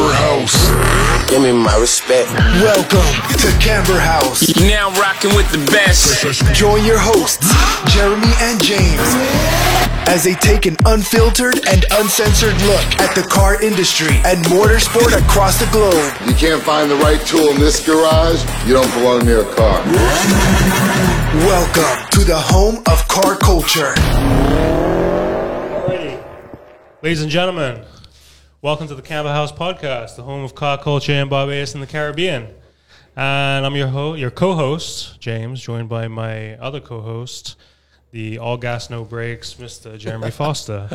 Camber House. Give me my respect. Welcome to Camber House. Now rocking with the best. Join your hosts, Jeremy and James, as they take an unfiltered and uncensored look at the car industry and motorsport across the globe. You can't find the right tool in this garage, you don't belong near a car. Welcome to the home of car culture. Ladies and gentlemen, welcome to the Camber House podcast, the home of car culture in Barbados and the Caribbean. And I'm your ho- your co-host, James, joined by my other co-host, the all gas no brakes, Mr. Jeremy Foster.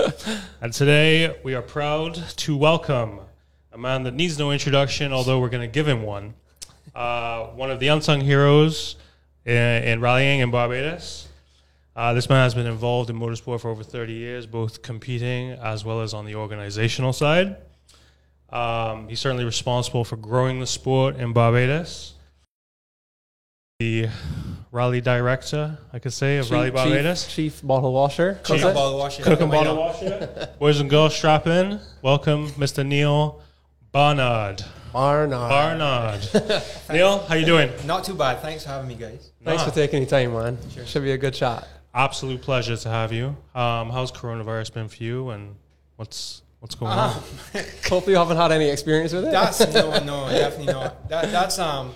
and today we are proud to welcome a man that needs no introduction, although we're going to give him one. Uh, one of the unsung heroes in, in rallying in Barbados. Uh, this man has been involved in motorsport for over 30 years, both competing as well as on the organizational side. Um, he's certainly responsible for growing the sport in Barbados. The rally director, I could say, of Rally Barbados. Chief, chief bottle washer. Chief- was it? bottle washer. Cook and bottle washer. Boys and girls, strap in. Welcome, Mr. Neil Barnard. Barnard. Barnard. Neil, how you doing? Not too bad. Thanks for having me, guys. Thanks Nah. for taking your time, man. Sure. Should be a good chat. Absolute pleasure to have you. Um, how's coronavirus been for you, and what's what's going Ah, on? Hopefully, you haven't had any experience with it. That's no, no, definitely not. That, that's um,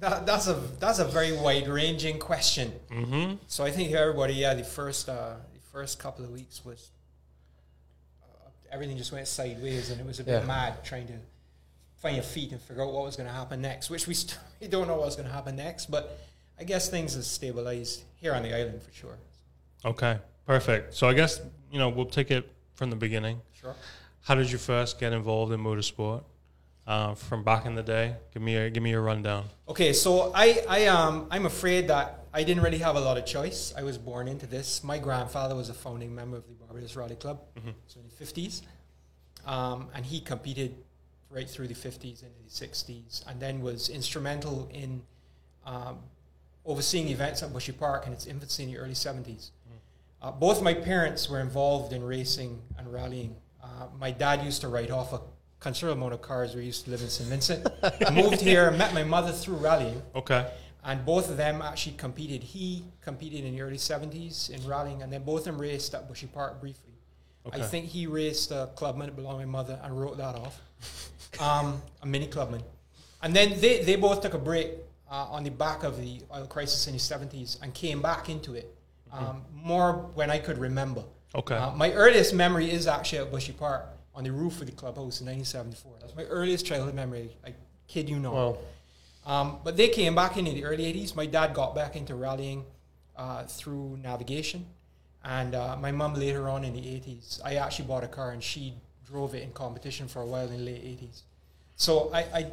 that, that's a that's a very wide ranging question. Mm-hmm. So I think everybody, yeah, the first uh, the first couple of weeks was uh, everything just went sideways, and it was a bit Yeah. mad trying to find your feet and figure out what was going to happen next. Which we still we don't know what's going to happen next, but I guess things have stabilized here on the island for sure. Okay, perfect. So I guess you know we'll take it from the beginning. Sure. How did you first get involved in motorsport? Uh, from back in the day, give me a give me a rundown. Okay, so I, I um I'm afraid that I didn't really have a lot of choice. I was born into this. My grandfather was a founding member of the Barbados Rally Club, so in the fifties, um, and he competed right through the fifties into the sixties, and then was instrumental in um, overseeing events at Bushy Park in its infancy in the early seventies. Uh, both my parents were involved in racing and rallying. Uh, my dad used to write off a considerable amount of cars. We used to live in St. Vincent. I moved here, met my mother through rallying, Okay, and both of them actually competed. He competed in the early 70s in rallying, and then both of them raced at Bushy Park briefly. I think he raced a clubman that belonged to my mother and wrote that off, um, a mini clubman. And then they, they both took a break uh, on the back of the oil crisis in the 70s and came back into it um, more when I could remember. okay, Uh, my earliest memory is actually at Bushy Park on the roof of the clubhouse in 1974. That's my earliest childhood memory. I kid you not. Wow. Um, but they came back in, in the early 80s. My dad got back into rallying uh, through navigation. And uh, my mum later on in the 80s, I actually bought a car and she drove it in competition for a while in the late 80s. So I, I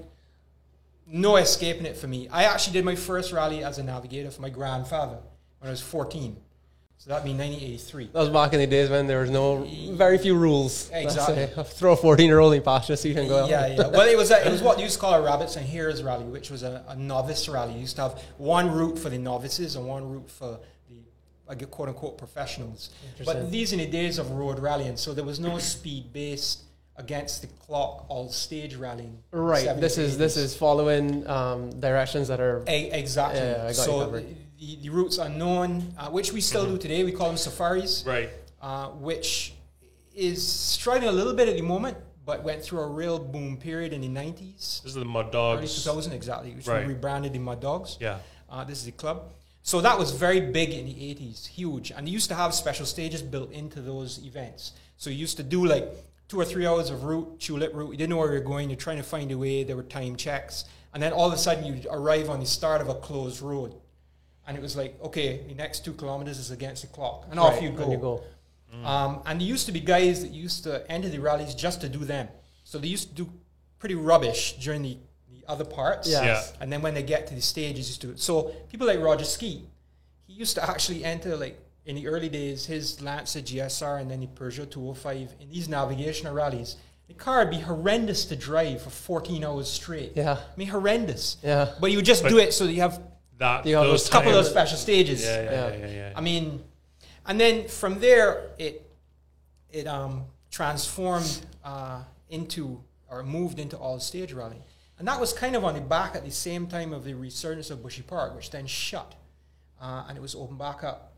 no escaping it for me. I actually did my first rally as a navigator for my grandfather when I was 14. So that'd be 1983. That was back in the days when there was no, very few rules. Exactly. Throw a 14 year old in pasture so you can go. Yeah, yeah. Well, it was a, it was what you used to call a rabbits and hares rally, which was a, a novice rally. You used to have one route for the novices and one route for the quote unquote professionals. But these in the days of road rallying, so there was no speed based against the clock all stage rallying. Right. This is this is following um, directions that are. E- exactly. Yeah, I got so covered. the, the routes are known, uh, which we still do today. We call them safaris. right. uh, which is struggling a little bit at the moment, but went through a real boom period in the 90s, This is the Mud Dogs. early Dogs. 2000 exactly, which Right. we rebranded the Mud Dogs. Yeah. Uh, this is the club. So that was very big in the 80s, huge. And they used to have special stages built into those events. So you used to do like two or three hours of route, tulip route. You didn't know where you were going. You're trying to find a way. There were time checks. And then all of a sudden you arrive on the start of a closed road. And it was like, okay, the next two kilometers is against the clock. And off you and go. you go. Um, and there used to be guys that used to enter the rallies just to do them. So they used to do pretty rubbish during the, the other parts. Yeah. Yeah. And then when they get to the stages, used to. So people like Roger Skeet, he used to actually enter like in the early days his Lancer GSR and then the Peugeot 205 in these navigational rallies. The car would be horrendous to drive for 14 hours straight. Yeah. I mean, horrendous. Yeah. But you would just But- do it so that you have That You have those those a couple of those special stages. Yeah, yeah, yeah, Yeah. yeah. yeah. I mean, and then from there, it it um, transformed uh, into or moved into all stage rallying. And that was kind of on the back at the same time of the resurgence of Bushy Park, which then shut. Uh, and it was opened back up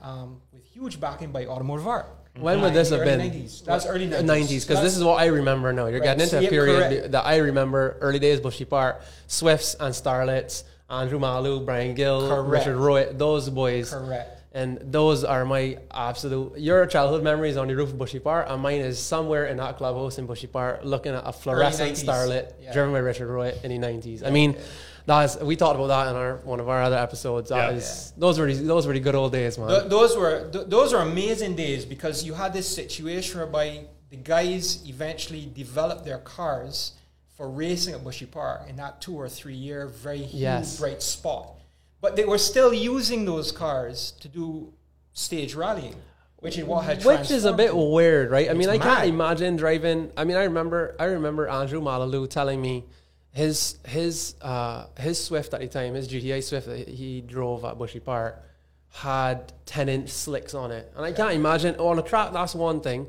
um, with huge backing by Automotive Art. When would this have been? 90s. That's early 90s. Nineties, because this is what I remember now. You're Right, getting into a period correct. that I remember. Early days, Bushy Park, Swifts and Starlets, Andrew Mallalieu, Brian Gill, Correct. Richard Roy, those boys. Correct. And those are my absolute. Your childhood memories on the roof of Bushy Park, and mine is somewhere in that clubhouse in Bushy Park, looking at a fluorescent Starlet Yeah. driven by Richard Roy in the nineties. I mean, that's we talked about that in our one of our other episodes. That Yeah. is- those were the, those were the good old days, man. Th- those were th- those are amazing days because you had this situation whereby the guys eventually developed their cars for racing at Bushy Park in that two or three year very huge Yes. bright spot, but they were still using those cars to do stage rallying, which is what had Which is a bit weird, right? I mean, It's I can't imagine driving. I mean, I remember, I remember Andrew Mallalieu telling me his his uh, his Swift at the time, his GTI Swift that he drove at Bushy Park, had ten inch slicks on it, and I can't imagine on a track. That's one thing,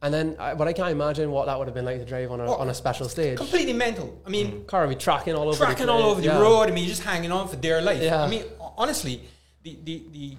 and then, I, but I can't imagine what that would have been like to drive on a Oh, on a special stage. completely mental. I mean, Car would be tracking all over, the tracking all over the Yeah. road. I mean, you're just hanging on for dear life. Yeah. I mean, honestly, the the the,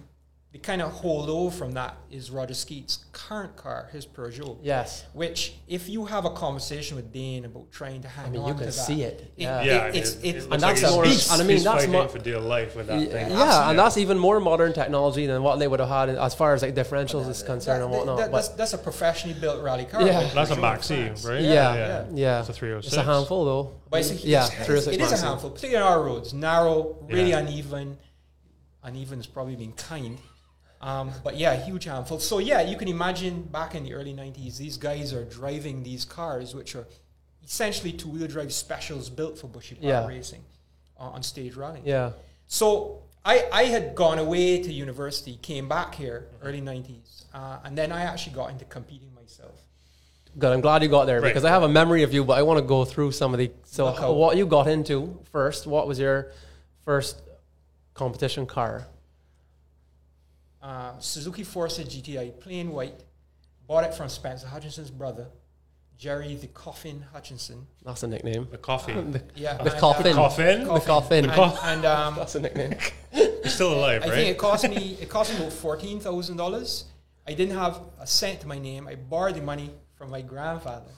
the kind of holdover from that is Roger Skeet's current car, his Peugeot. Yes. Which, if you have a conversation with Dane about trying to hang mean, on you to can that, see it. Yeah. Yeah, I mean, it's, it, it's, it it's and that's he's, more- he's, and I mean, that's fighting more- for dear life with that Yeah, thing. yeah, and that's even more modern technology than what they would have had as far as like differentials is concerned that- and whatnot. that- but that's, that's a professionally built rally car. Yeah. with That's a Maxi, France. right? Yeah, yeah. It's a 306. It's a handful though. But it's, yeah, it's, three it's, it is a oh handful. Particularly on our roads, narrow, really uneven. Uneven is probably being kind. Um, but yeah, huge handful. So yeah, you can imagine back in the early '90s, these guys are driving these cars, which are essentially two-wheel drive specials built for bushy park Yeah. racing uh, on stage rallying. Yeah, So I, I had gone away to university, came back here early '90s, uh, and then I actually got into competing myself. good. I'm glad you got there Right. because I have a memory of you, but I want to go through some of the. So, Look what you got into first? What was your first competition car? Uh, Suzuki Forsa GTI, plain white. Bought it from Spencer Hutchinson's brother, Jerry the Coffin Hutchinson. That's a nickname. The coffee. Yeah, The and, coffin. uh, Coffin? The coffin. And, and, um, That's a nickname. He's still alive, I right? think it cost me it cost me about fourteen thousand dollars. I didn't have a cent to my name. I borrowed the money from my grandfather.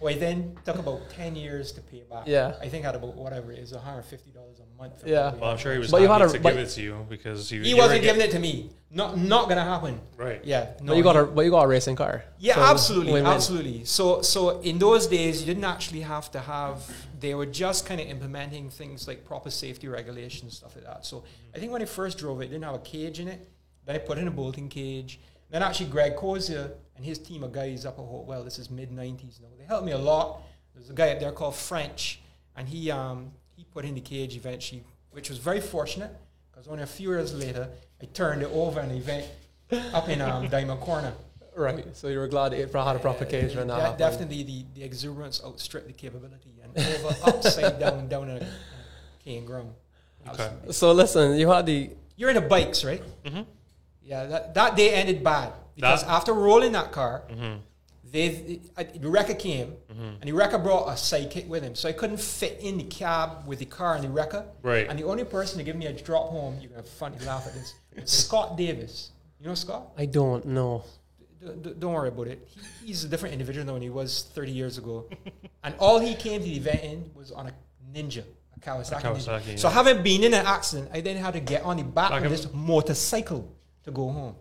Who I then took about ten years to pay back. Yeah. I think I had about whatever it is, one hundred fifty dollars a month. for Yeah. probably well, I'm sure he was But you happy had to but- give it to you because you, He you wasn't giving it to me. Not not gonna happen. Right. Yeah. No, but you got he- a but you got a racing car. Yeah, So absolutely, win-win. absolutely. So, so in those days, you didn't actually have to have. They were just kind of implementing things like proper safety regulations, stuff like that. So, mm-hmm. I think when I first drove it, it didn't have a cage in it. Then I put in a bolting cage. Then actually, Greg Kozia and his team of guys up at Hopewell. This is mid '90s now. They helped me a lot. There's a guy up there called French, and he um, he put in the cage eventually, which was very fortunate because only a few years later, I turned it over in an event up in um, Diamond Corner. Right. So you were glad it had a proper cage when that De- happened. definitely the, the exuberance outstripped the capability and over upside down down in a, in cane ground. Okay. So listen, you had the You're into bikes, right? Mm-hmm. Yeah, that, that day ended bad because That- after rolling that car, Mm-hmm. they uh, the wrecker came and the wrecker brought a sidekick with him, so I couldn't fit in the cab with the car and the wrecker. Right. And the only person to give me a drop home, you're gonna funny laugh at this, Scott Davis. You know Scott? I don't know. D- d- don't worry about it. He, he's a different individual than he was 30 years ago. and all he came to the event in was on a Ninja, a Kawasaki. A Kawasaki, Ninja. yeah. So having been in an accident, I then had to get on the back Like of this motorcycle to go home.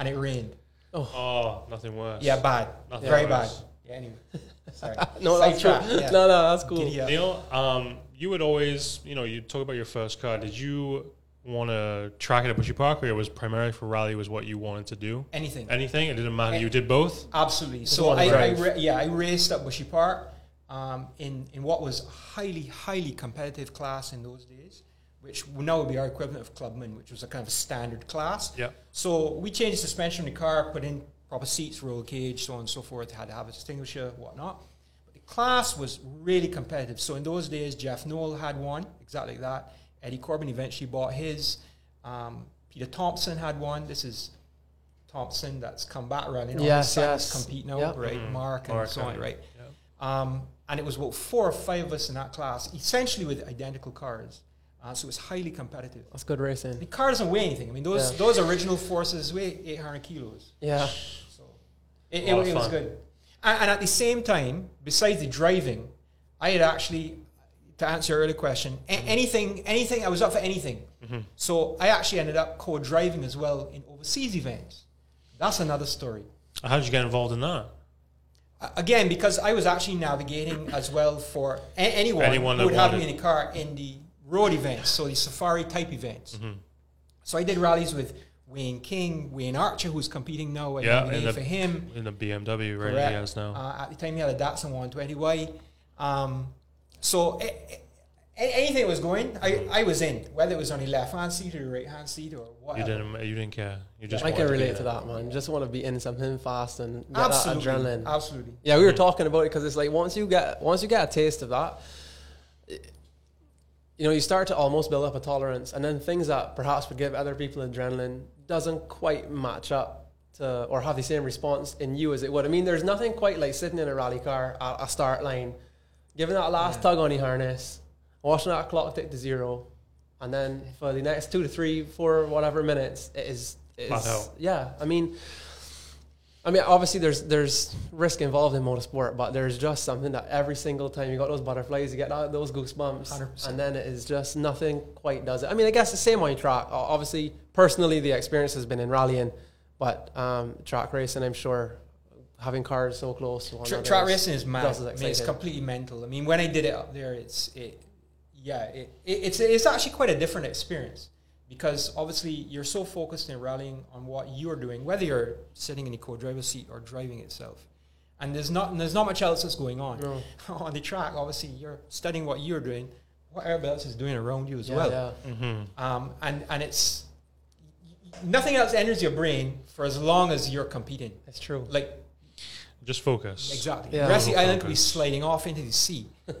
And it rained. Oh, Oh, nothing worse. Yeah, bad. Nothing Very bad. Yeah, anyway. Sorry. No, that's true. Sidetrack, yeah. No, no, that's cool. Giddy up. Neil, um, you would always, you know, you talk about your first car. Did you want to track it at Bushy Park, or it was primarily for rally? Was what you wanted to do? Anything. Anything? It didn't matter. You did both. Absolutely. So one I, I drive. ra- yeah, I raced at Bushy Park um, in in what was a highly highly competitive class in those days, which would now would be our equivalent of clubman, which was a kind of a standard class. Yeah. So we changed the suspension in the car, put in proper seats, roll cage, so on and so forth. Had to have a extinguisher, whatnot. But the class was really competitive. So in those days, Jeff Noel had one exactly like that. Eddie Corbin eventually bought his. Um, Peter Thompson had one. This is Thompson that's come back running. on Yes, the side that's yes. Compete now, Yep. right? Mark and Mark so on, and- right? Um, and it was about four or five of us in that class, essentially with identical cars. Uh, so it's highly competitive. That's good racing. The car doesn't weigh anything. I mean, those Yeah. those original forces weigh 800 kilos. Yeah. So it, it, it was good. And, and at the same time, besides the driving, I had actually, to answer your earlier question, a- Mm-hmm. anything, anything, I was up for anything. So I actually ended up co-driving as well in overseas events. That's another story. How did you get involved in that? Again, because I was actually navigating as well for a- anyone, Anyone who would have wanted- me in a car in the road events, so the safari type events. Mm-hmm. So I did rallies with Wayne King, Wayne Archer, who's competing now. I Yeah, navigated in the- for him. In the BMW, right? Correct. He has now. Uh, at the time, he had a Datsun 120Y. Um, so a- a- a- anything was going, I, I was in, whether it was on the left hand seat or the right hand seat or you didn't. You didn't care. You just. I can be relate to that, man. Just want to be in something fast and get Absolutely, that adrenaline. absolutely. Yeah, we were talking about it because it's like once you get once you get a taste of that, it- you know, you start to almost build up a tolerance, and then things that perhaps would give other people adrenaline doesn't quite match up to or have the same response in you as it would. I mean, there's nothing quite like sitting in a rally car at a start line, giving that last tug on the harness, watching that clock tick to zero, and then for the next two to three, four, whatever minutes, it is. it is yeah, I mean. I mean, obviously, there's there's risk involved in motorsport, but there's just something that every single time you got those butterflies, you get that, those goosebumps, 100%. and then it is just nothing quite does it. I mean, I guess the same on track. Obviously, personally, the experience has been in rallying, but um, track racing, I'm sure, having cars so close to one Tra- track racing is mad. I mean, it's completely mental. I mean, when I did it up there, it's it, yeah, it, it, it's it's actually quite a different experience because obviously you're so focused in rallying on what you're doing, whether you're sitting in the co-driver seat or driving itself, and there's not there's not much else that's going on No. on the track. Obviously, you're studying what you're doing, what everybody else is doing around you as Yeah, well, yeah. Mm-hmm. um, and and it's nothing else enters your brain for as long as you're competing. That's true. Like Just focus. Exactly. Yeah. The rest of the island could be sliding off into the sea.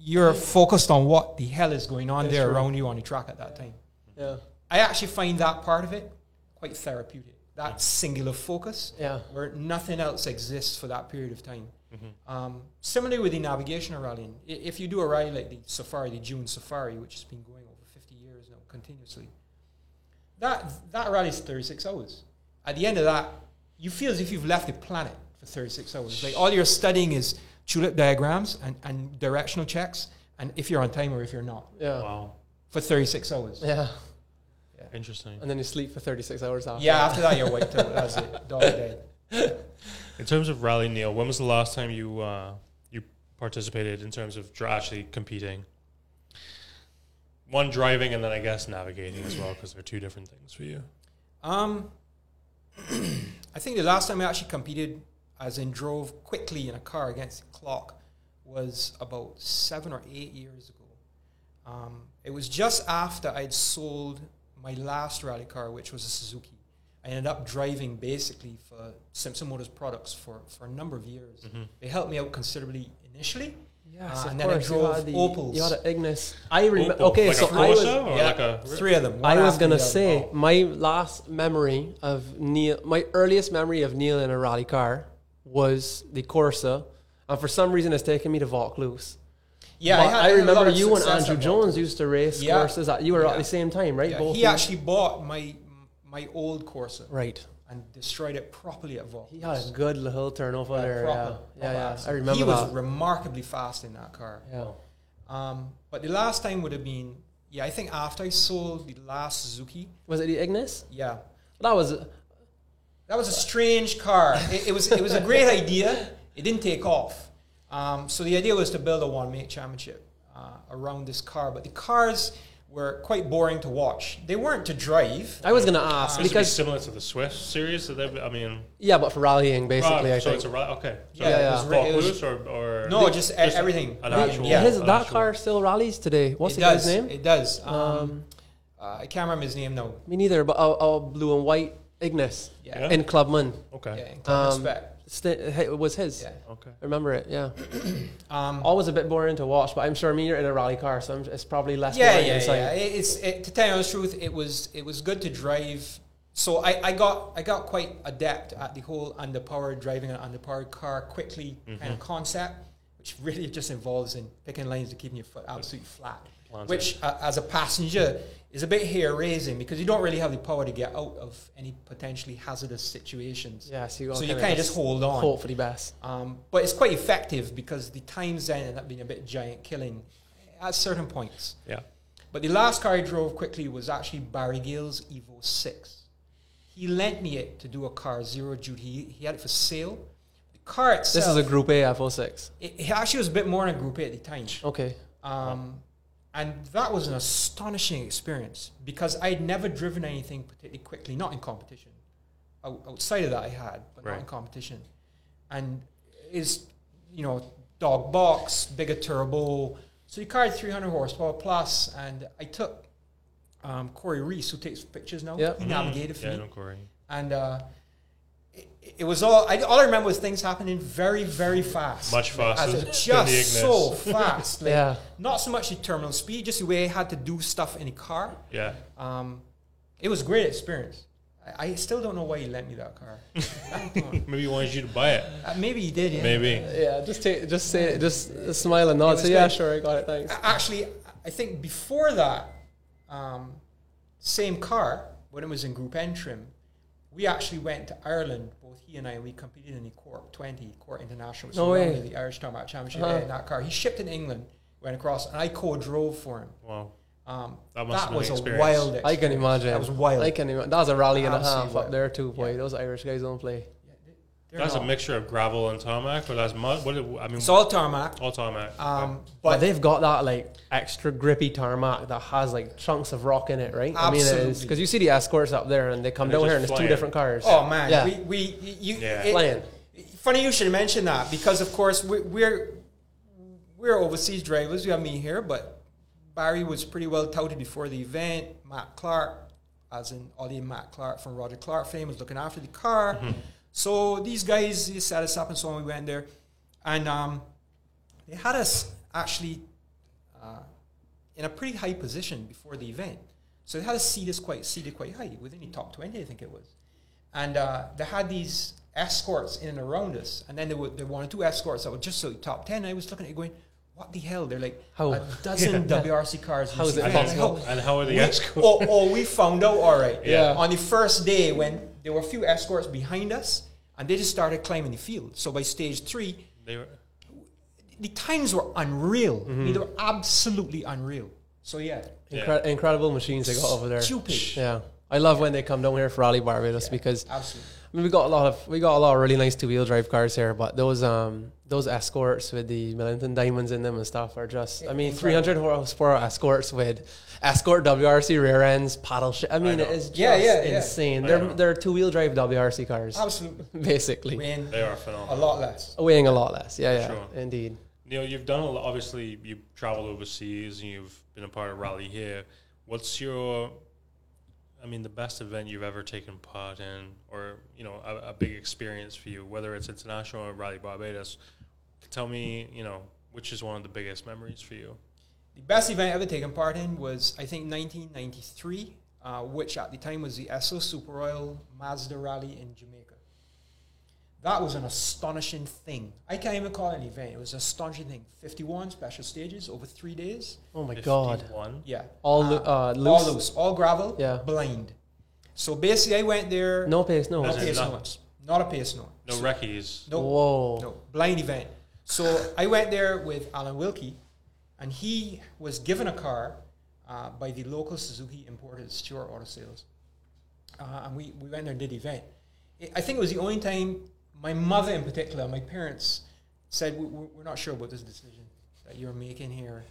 You're focused on what the hell is going on That's there true. around you on the track at that time. Yeah, I actually find that part of it quite therapeutic. That singular focus, yeah, where nothing else exists for that period of time. Mm-hmm. Um, similarly with the navigational rallying, I- if you do a rally like the Safari, the June Safari, which has been going over 50 years now continuously, that that rally is 36 hours. At the end of that, you feel as if you've left the planet for 36 hours. Like all you're studying is tulip diagrams and, and directional checks, and if you're on time or if you're not, yeah, Wow. for 36 hours. yeah. Interesting. And then you sleep for 36 hours after. Yeah, after that you're wiped out. That's it. Dog dead. In terms of rally, Neil, when was the last time you uh, you participated in terms of dr- actually competing? One driving, and then I guess navigating as well, because they're two different things for you. Um, I think the last time I actually competed, as in drove quickly in a car against the clock, was about seven or eight years ago. Um, it was just after I'd sold my last rally car, which was a Suzuki. I ended up driving basically for Simpson Motors products for, for a number of years. They helped me out considerably initially. Yes, Uh, of and then I course. You drove had the, Opels. You had an Ignis. I remember. Okay, like so a I was. Or Yeah, like a three of them. I was gonna say Oh. my last memory of Neil, my earliest memory of Neil in a rally car was the Corsa, and for some reason it's taken me to Vaucluse. Yeah, I, lot remember you and Andrew Jones used to race Yeah. Corsas. At, you were at the same time, right? Yeah, Both he actually bought my my old Corsa right. and destroyed it properly at Vauxhall. He had a good little turnover Yeah, there. proper, yeah, yeah, yeah. I remember He was that. remarkably fast in that car. yeah. Um, but the last time would have been, yeah, I think after I sold the last Suzuki. Was it the Ignis? Yeah, That was A, that was a strange car. it, it was it was a great idea. It didn't take off. Um, so the idea was to build a one make championship uh, around this car, but the cars were quite boring to watch. They weren't to drive. I was gonna ask This would be because similar to the Swift series. So they, I mean, yeah, but for rallying basically, I so think. it's a ri- okay. So Yeah, Yeah, it yeah. was, it was or, or no, just, e- everything. an The- actual. yeah, his, an that actual- car still rallies today. What's it the does. guy's name? It does. Um, Um, uh, I can't remember his name now. Me neither, but a, a blue and white Ignis Yeah. Yeah. in Clubman. Okay. Yeah, in Clubman Um, spec. St- it was his. Yeah. Okay. I remember it. Yeah, Um, always a bit boring to watch, but I'm sure I mean, you're in a rally car, so I'm, it's probably less yeah, boring yeah, inside. yeah. It's it, to tell you the truth, it was it was good to drive. So I, I got I got quite adept at the whole underpowered driving an underpowered car quickly kind of concept. which really just involves in picking lines to keeping your foot absolutely flat. Planted. Which, uh, as a passenger, is a bit hair raising because you don't really have the power to get out of any potentially hazardous situations. Yeah, so you, So you kinda kinda just hold on. Hope for the best. Um, but it's quite effective because the times then end up being a bit giant killing at certain points. Yeah. But the last car I drove quickly was actually Barry Gale's Evo 6. He lent me it to do a car zero duty. He, he had it for sale. The car itself. This is a Group A A F06. It, it actually was a bit more than a Group A at the time. Okay. Um, and that was an astonishing experience because I'd never driven anything particularly quickly, not in competition. Out, outside of that, I had, but not in competition. And is you know dog box, bigger turbo. So you carried 300 horsepower plus, and I took um, Corey Reese, who takes pictures now. Yeah. He navigated for Yeah, me Corey. and uh, it, it was all. I, all I remember was things happening very, very fast. Much faster As than the just so fast. Like, Yeah. Not so much the terminal speed, just the way I had to do stuff in the car. Yeah. Um, it was a great experience. I, I still don't know why he lent me that car. Maybe he wanted you to buy it. Uh, maybe he did. Yeah. Maybe. Yeah, just take, just say, just smile and nod. was Say, yeah, sure, I got it. Thanks. Actually, I think before that, um, same car when it was in Group N trim, we actually went to Ireland. Both he and I, we competed in the Cork 20, Cork International, which No is way. the Irish Tarmac Championship Uh-huh. in that car. He shipped in England, went across, and I co-drove for him. Wow. Um, That that must have was an a experience. wild I can imagine. That was wild. I can imagine. That was a rally and a half wild. up there too, boy. Yeah. Those Irish guys don't play. They're That's a mixture of gravel and tarmac, or that's mud. What? It, I mean, It's all tarmac. all tarmac. Um, But but they've got that like extra grippy tarmac that has like chunks of rock in it, right? I mean, Absolutely. because you see the escorts up there and they come And down here just and it's two different cars. Oh man, Yeah. we, we you, Yeah. it- Flying. Funny you should mention that because of course we, we're we're overseas drivers. We have me here, but Barry was pretty well touted before the event. Matt Clark, as in Ollie and Matt Clark from Roger Clark fame, was looking after the car. Mm-hmm. So these guys they set us up and so on. We went there, and um, they had us actually uh, in a pretty high position before the event. So they had us seated quite seated quite high, within the top twenty, I think it was. And uh, they had these escorts in and around us, and then there were there were one or two escorts that were just so top ten. I was looking at it going, "What the hell?" They're like How- a dozen WRC cars. in How is it possible? Like, and how are the we, escorts? oh, oh, we found out all right. Yeah. On the first day, when there were a few escorts behind us, and they just started climbing the field. So by stage three, They were, the times were unreal. Mm-hmm. mean, they were absolutely unreal. So yeah, Incre- incredible machines they got over there. Stupid. Yeah, I love when they come down here for Rally Barbados because absolutely. I mean, we got a lot of we got a lot of really nice two wheel drive cars here, but those um those escorts with the Millington diamonds in them and stuff are just I mean three hundred horsepower escorts with escort WRC rear ends paddle shit. I mean know. it is just Yeah, yeah, yeah. insane. I They're they're two wheel drive WRC cars Absolutely. basically, Weighing they are a lot less. weighing a lot less. Yeah, yeah, Sure. indeed. Neil, you've done a lot. Obviously, you've traveled overseas and you've been a part of rally here. What's your, I mean, the best event you've ever taken part in, or you know, a, a big experience for you, whether it's international or Rally Barbados? Tell me, you know, which is one of the biggest memories for you? The best event I ever taken part in was, I think, 1993, uh, which at the time was the Esso Super Royal Mazda Rally in Jamaica. That was an astonishing thing. I can't even call it an event. It was an astonishing thing. 51 special stages over three days. Oh my god. 51? Yeah. All lo- uh, loose? All loose. All gravel. Yeah. Blind. So basically, I went there. No pace, no. No pace nothing. notes. Not a pace no. No recce's. No. Whoa. No, blind event. So I went there with Alan Wilkie, and he was given a car uh, by the local Suzuki importer, Stewart Auto Sales. Uh, and we, we went there and did the event. I- I think it was the only time my mother, in particular, my parents, said, "We- we- We're not sure about this decision that you're making here.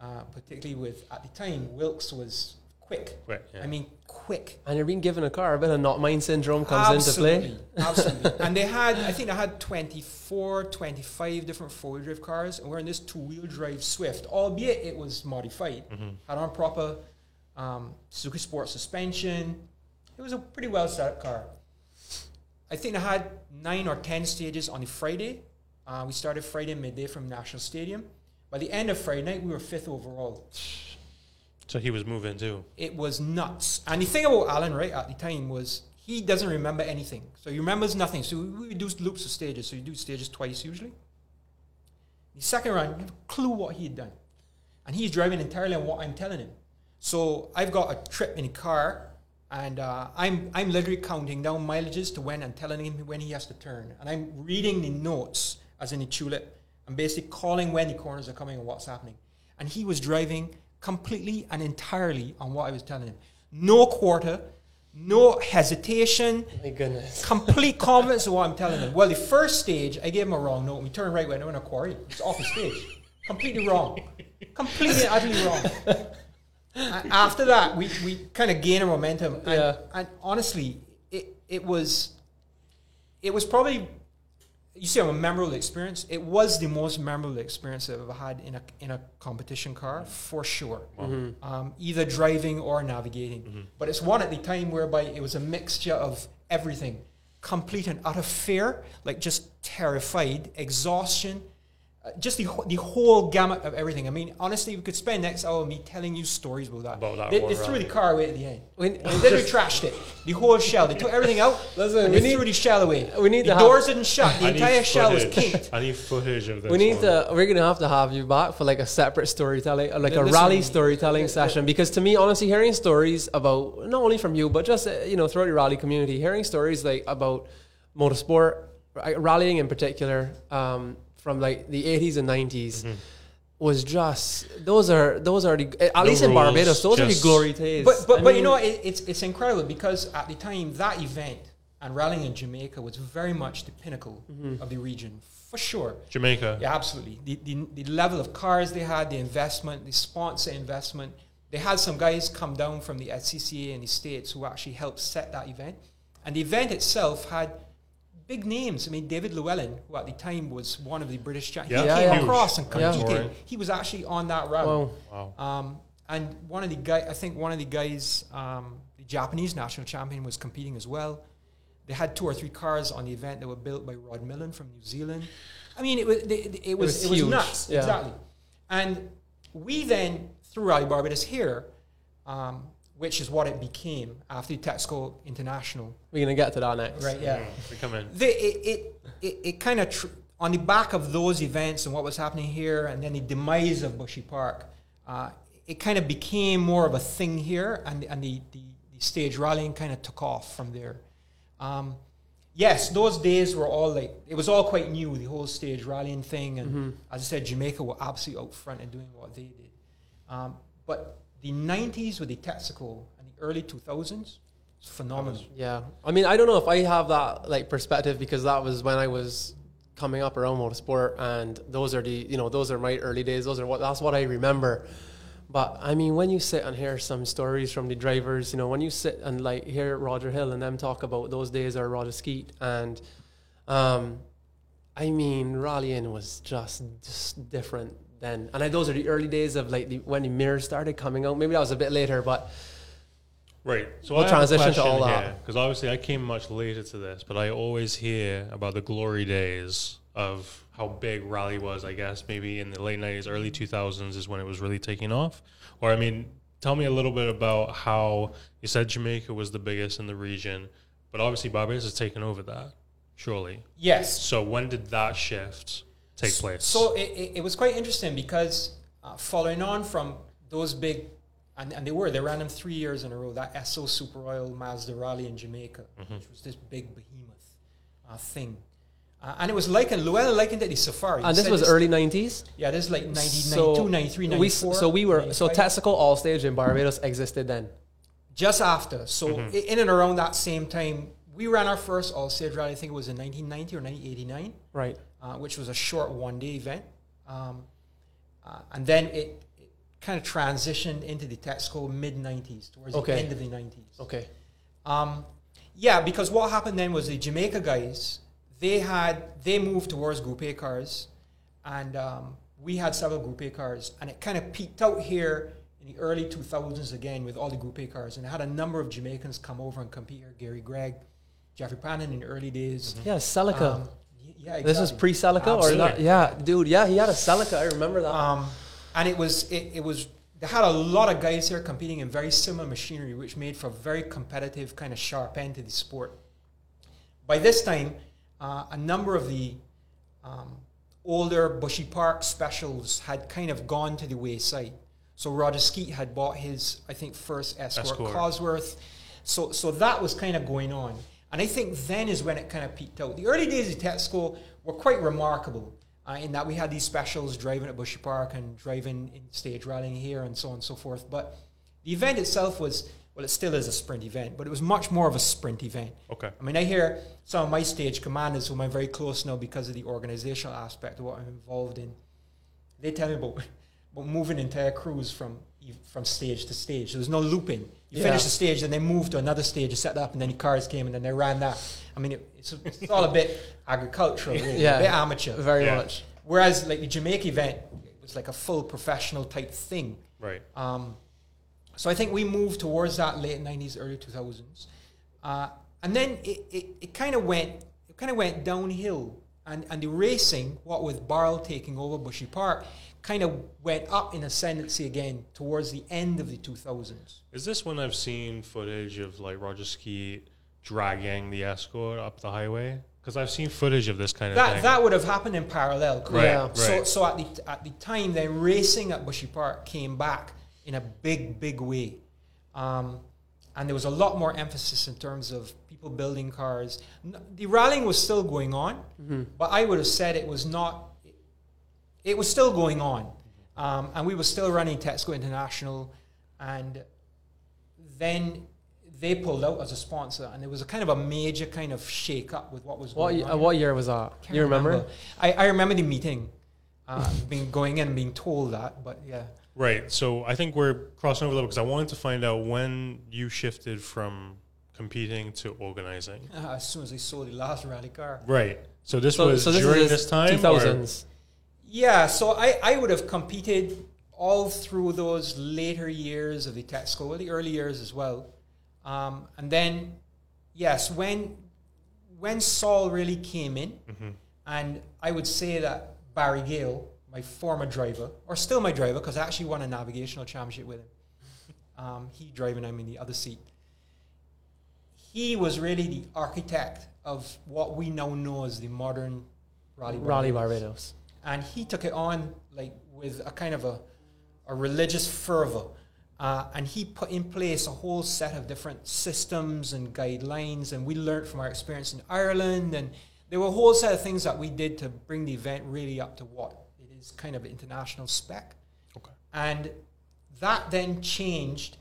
Uh, particularly with, at the time, Wilkes was quick. Quick, yeah. I mean, quick. And you're being given a car, a bit of not mine syndrome comes into play. Absolutely. and they had, I think they had 24, 25 different four wheel drive cars, and we're in this two wheel drive Swift, albeit it was modified. Had on proper um, Suzuki Sport suspension. It was a pretty well set up car. I think I had nine or 10 stages on the Friday. Uh, we started Friday midday from National Stadium. By the end of Friday night, we were fifth overall. So he was moving too. It was nuts. And the thing about Alan, right, at the time was he doesn't remember anything. So he remembers nothing. So we would do loops of stages. So you do stages twice usually. The second round, you have a clue what he had done. And he's driving entirely on what I'm telling him. So I've got a trip in a car, and uh, I'm, I'm literally counting down mileages to when and telling him when he has to turn. And I'm reading the notes, as in the tulip, and basically calling when the corners are coming and what's happening. And he was driving completely and entirely on what I was telling him. No quarter, no hesitation, My goodness. complete confidence in what I'm telling him. Well, the first stage, I gave him a wrong note. We turned right when I went in a quarry. It's off the stage. Completely wrong. Completely utterly wrong. After that, we, we kind of gained a momentum. And, Yeah. and honestly, it, it was it was probably you say a memorable experience. It was the most memorable experience I've ever had in a in a competition car for sure. Um, either driving or navigating. But it's one at the time whereby it was a mixture of everything, complete and utter fear, like just terrified, exhaustion. Uh, Just the, the whole gamut of everything. I mean, honestly, we could spend next hour me telling you stories about that. About that they, one they threw rally. the car away at the end. We- They literally trashed it. The whole shell. They took everything out. Listen, and we they need- threw the shell away. we need the to doors didn't shut. The I entire shell was footage. kinked. I need footage of this. We need one. to. We're gonna have to have you back for like a separate storytelling, uh, like a rally storytelling session. Because to me, honestly, hearing stories about not only from you, but just uh, you know throughout the rally community, hearing stories like about motorsport, rallying in particular, um, from like the eighties and 90s Mm-hmm. was just those are those are the at No least in Barbados, those are the glory days. But but, I but you know it, it's it's incredible because at the time that event and rallying in Jamaica was very much the pinnacle Mm-hmm. of the region for sure. Jamaica. Yeah, absolutely. The, the, the level of cars they had, the investment, the sponsor investment. They had some guys come down from the SCCA in the States who actually helped set that event. And the event itself had big names. I mean, David Llewellyn, who at the time was one of the British champions, Yeah, he came yeah. across and Yeah. competed. Touring. He was actually on that round. Wow. Wow. Um, and one of the guy, I think one of the guys, um, the Japanese national champion, was competing as well. They had two or three cars on the event that were built by Rod Millen from New Zealand. I mean, it was it, it, was was it was nuts, Yeah. exactly. And we then through Rally Barbados here, um, which is what it became after the Texaco International. we're gonna get to that next. Right? Yeah We come in. the, it, it, it, it kind of tr- on the back of those events and what was happening here and then the demise of bushy park uh, it kind of became more of a thing here and, and the, the, the stage rallying kind of took off from there um, yes those days were all like it was all quite new the whole stage rallying thing and as i said jamaica were absolutely out front and doing what they did um, but the 90s with the Texaco and the early 2000s it's phenomenal Yeah, I mean, I don't know if I have that like perspective because that was when I was coming up around motorsport, and those are the you know those are my early days. Those are what that's what I remember. But I mean, when you sit and hear some stories from the drivers, you know, when you sit and like hear Roger Hill and them talk about those days or Roger Skeet, and um, I mean, rallying was just just different then. And I, those are the early days of like the, when the mirrors started coming out. Maybe that was a bit later, but Right. So We'll I transition to question all that. Because obviously I came much later to this, but I always hear about the glory days of how big rally was, I guess, maybe in the late 90s, early 2000s is when it was really taking off. Or, I mean, tell me a little bit about how you said Jamaica was the biggest in the region, but obviously Barbados has taken over that, surely. yes So when did that shift take place? So it, it, it was quite interesting because uh, following on from those big, and, and they were, they ran them three years in a row, that Esso Super Royal Mazda Rally in Jamaica, which was this big behemoth uh, thing. Uh, and it was likened, Llewellyn likened it to Safari. He and this was it's- early nineties. Yeah, this is like 90, So 92, 93, we, so we were so 95. Texaco All Stage in Barbados existed then. Just after. So i in and around that same time, we ran our first All Stage Rally, I think it was in 1990 or 1989. Right. Uh, which was a short one day event. Um, uh, and then it, it kind of transitioned into the Texaco mid 90s, towards Okay. the end of the 90s. Okay. Um, yeah, because what happened then was the Jamaica guys, they had, they moved towards Group A cars, and um, we had several Group A cars, and it kind of peaked out here in the early 2000s again with all the Group A cars, and it had a number of Jamaicans come over and compete here. Gary Gregg, Jeffrey Pannon in the early days. Yeah, Celica. Um, y- yeah, this is pre Celica or Absolutely. not? Yeah, dude. Yeah, he had a Celica. I remember that. Um, and it was it, it was they had a lot of guys here competing in very similar machinery, which made for a very competitive kind of sharp end to the sport. By this time, uh, a number of the um, older Bushy Park specials had kind of gone to the wayside. So Roger Skeet had bought his, I think, first Escort, Escort. Cosworth. So, so that was kind of going on. And I think then is when it kind of peaked out. The early days of Texaco were quite remarkable uh, in that we had these specials driving at Bushy Park and driving in stage rallying here and so on and so forth. But the event itself was, well, it still is a sprint event, but it was much more of a sprint event. Okay. I mean, I hear some of my stage commanders, whom I'm very close now because of the organizational aspect of what I'm involved in, they tell me about, about moving entire crews from from stage to stage. There was no looping. You Yeah. finish the stage, then they moved to another stage, you set that up, and then the cars came, and then they ran that. I mean, it, it's, it's all a bit agricultural, really, Yeah. a bit amateur. Very Yeah. much. Whereas, like the Jamaica event, it was like a full professional type thing. Right. Um, so I think we moved towards that late nineties, early two thousands, uh, and then it, it, it kind of went it kind of went downhill, and and the racing, what with Barrel taking over Bushy Park, kind of went up in ascendancy again towards the end of the two thousands. Is this when I've seen footage of like Roger Skeet dragging the escort up the highway? Because I've seen footage of this kind of That thing. that would have happened in parallel, correct? Right, Yeah. So so at the at the time, then racing at Bushy Park came back in a big big way, um, and there was a lot more emphasis in terms of people building cars. The rallying was still going on, but I would have said it was not. It was still going on, um, and we were still running Texaco International, and then they pulled out as a sponsor, and there was a kind of a major kind of shake up with what was What, going y- on. uh, what year was that? Can't you remember? I, I remember the meeting, uh, being going in and being told that, but yeah. Right. So I think we're crossing over a little because I wanted to find out when you shifted from competing to organizing. Uh, as soon as I saw the last rally car. Right. So this So, was so this during this time. two or- Yeah, so I, I would have competed all through those later years of the Texaco, the early years as well. Um, and then, yes, when when Sol really came in, and I would say that Barry Gale, my former driver, or still my driver, because I actually won a navigational championship with him. Um, he driving, I'm in the other seat. He was really the architect of what we now know as the modern rally. Raleigh Barbados Barbados. and he took it on like with a kind of a, a religious fervor uh, and he put in place a whole set of different systems and guidelines and we learned from our experience in ireland and there were a whole set of things that we did to bring the event really up to what it is kind of international spec Okay. and that then changed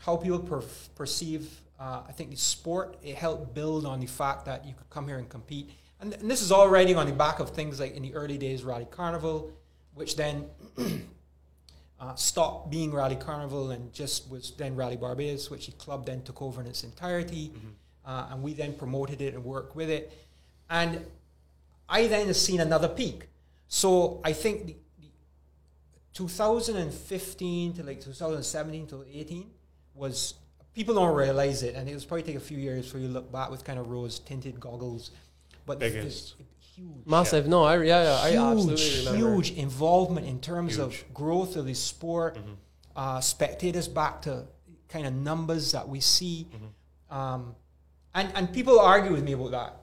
how people per- perceive, uh, I think, the sport. It helped build on the fact that you could come here and compete. And, and this is all riding on the back of things like in the early days, Rally Carnival, which then uh, stopped being Rally Carnival and just was then Rally Barbados, which the club then took over in its entirety. Uh, and we then promoted it and worked with it. And I then have seen another peak. So I think the, the 2015 to like 2017 to 18 was people don't realize it, and it was probably take a few years for you look back with kind of rose tinted goggles. But the- the- Biggest. huge, Massive. No, I yeah, yeah I huge, absolutely remember. huge involvement in terms Huge. of growth of the sport, Mm-hmm. uh, spectators back to kind of numbers that we see, Mm-hmm. um, and and people argue with me about that.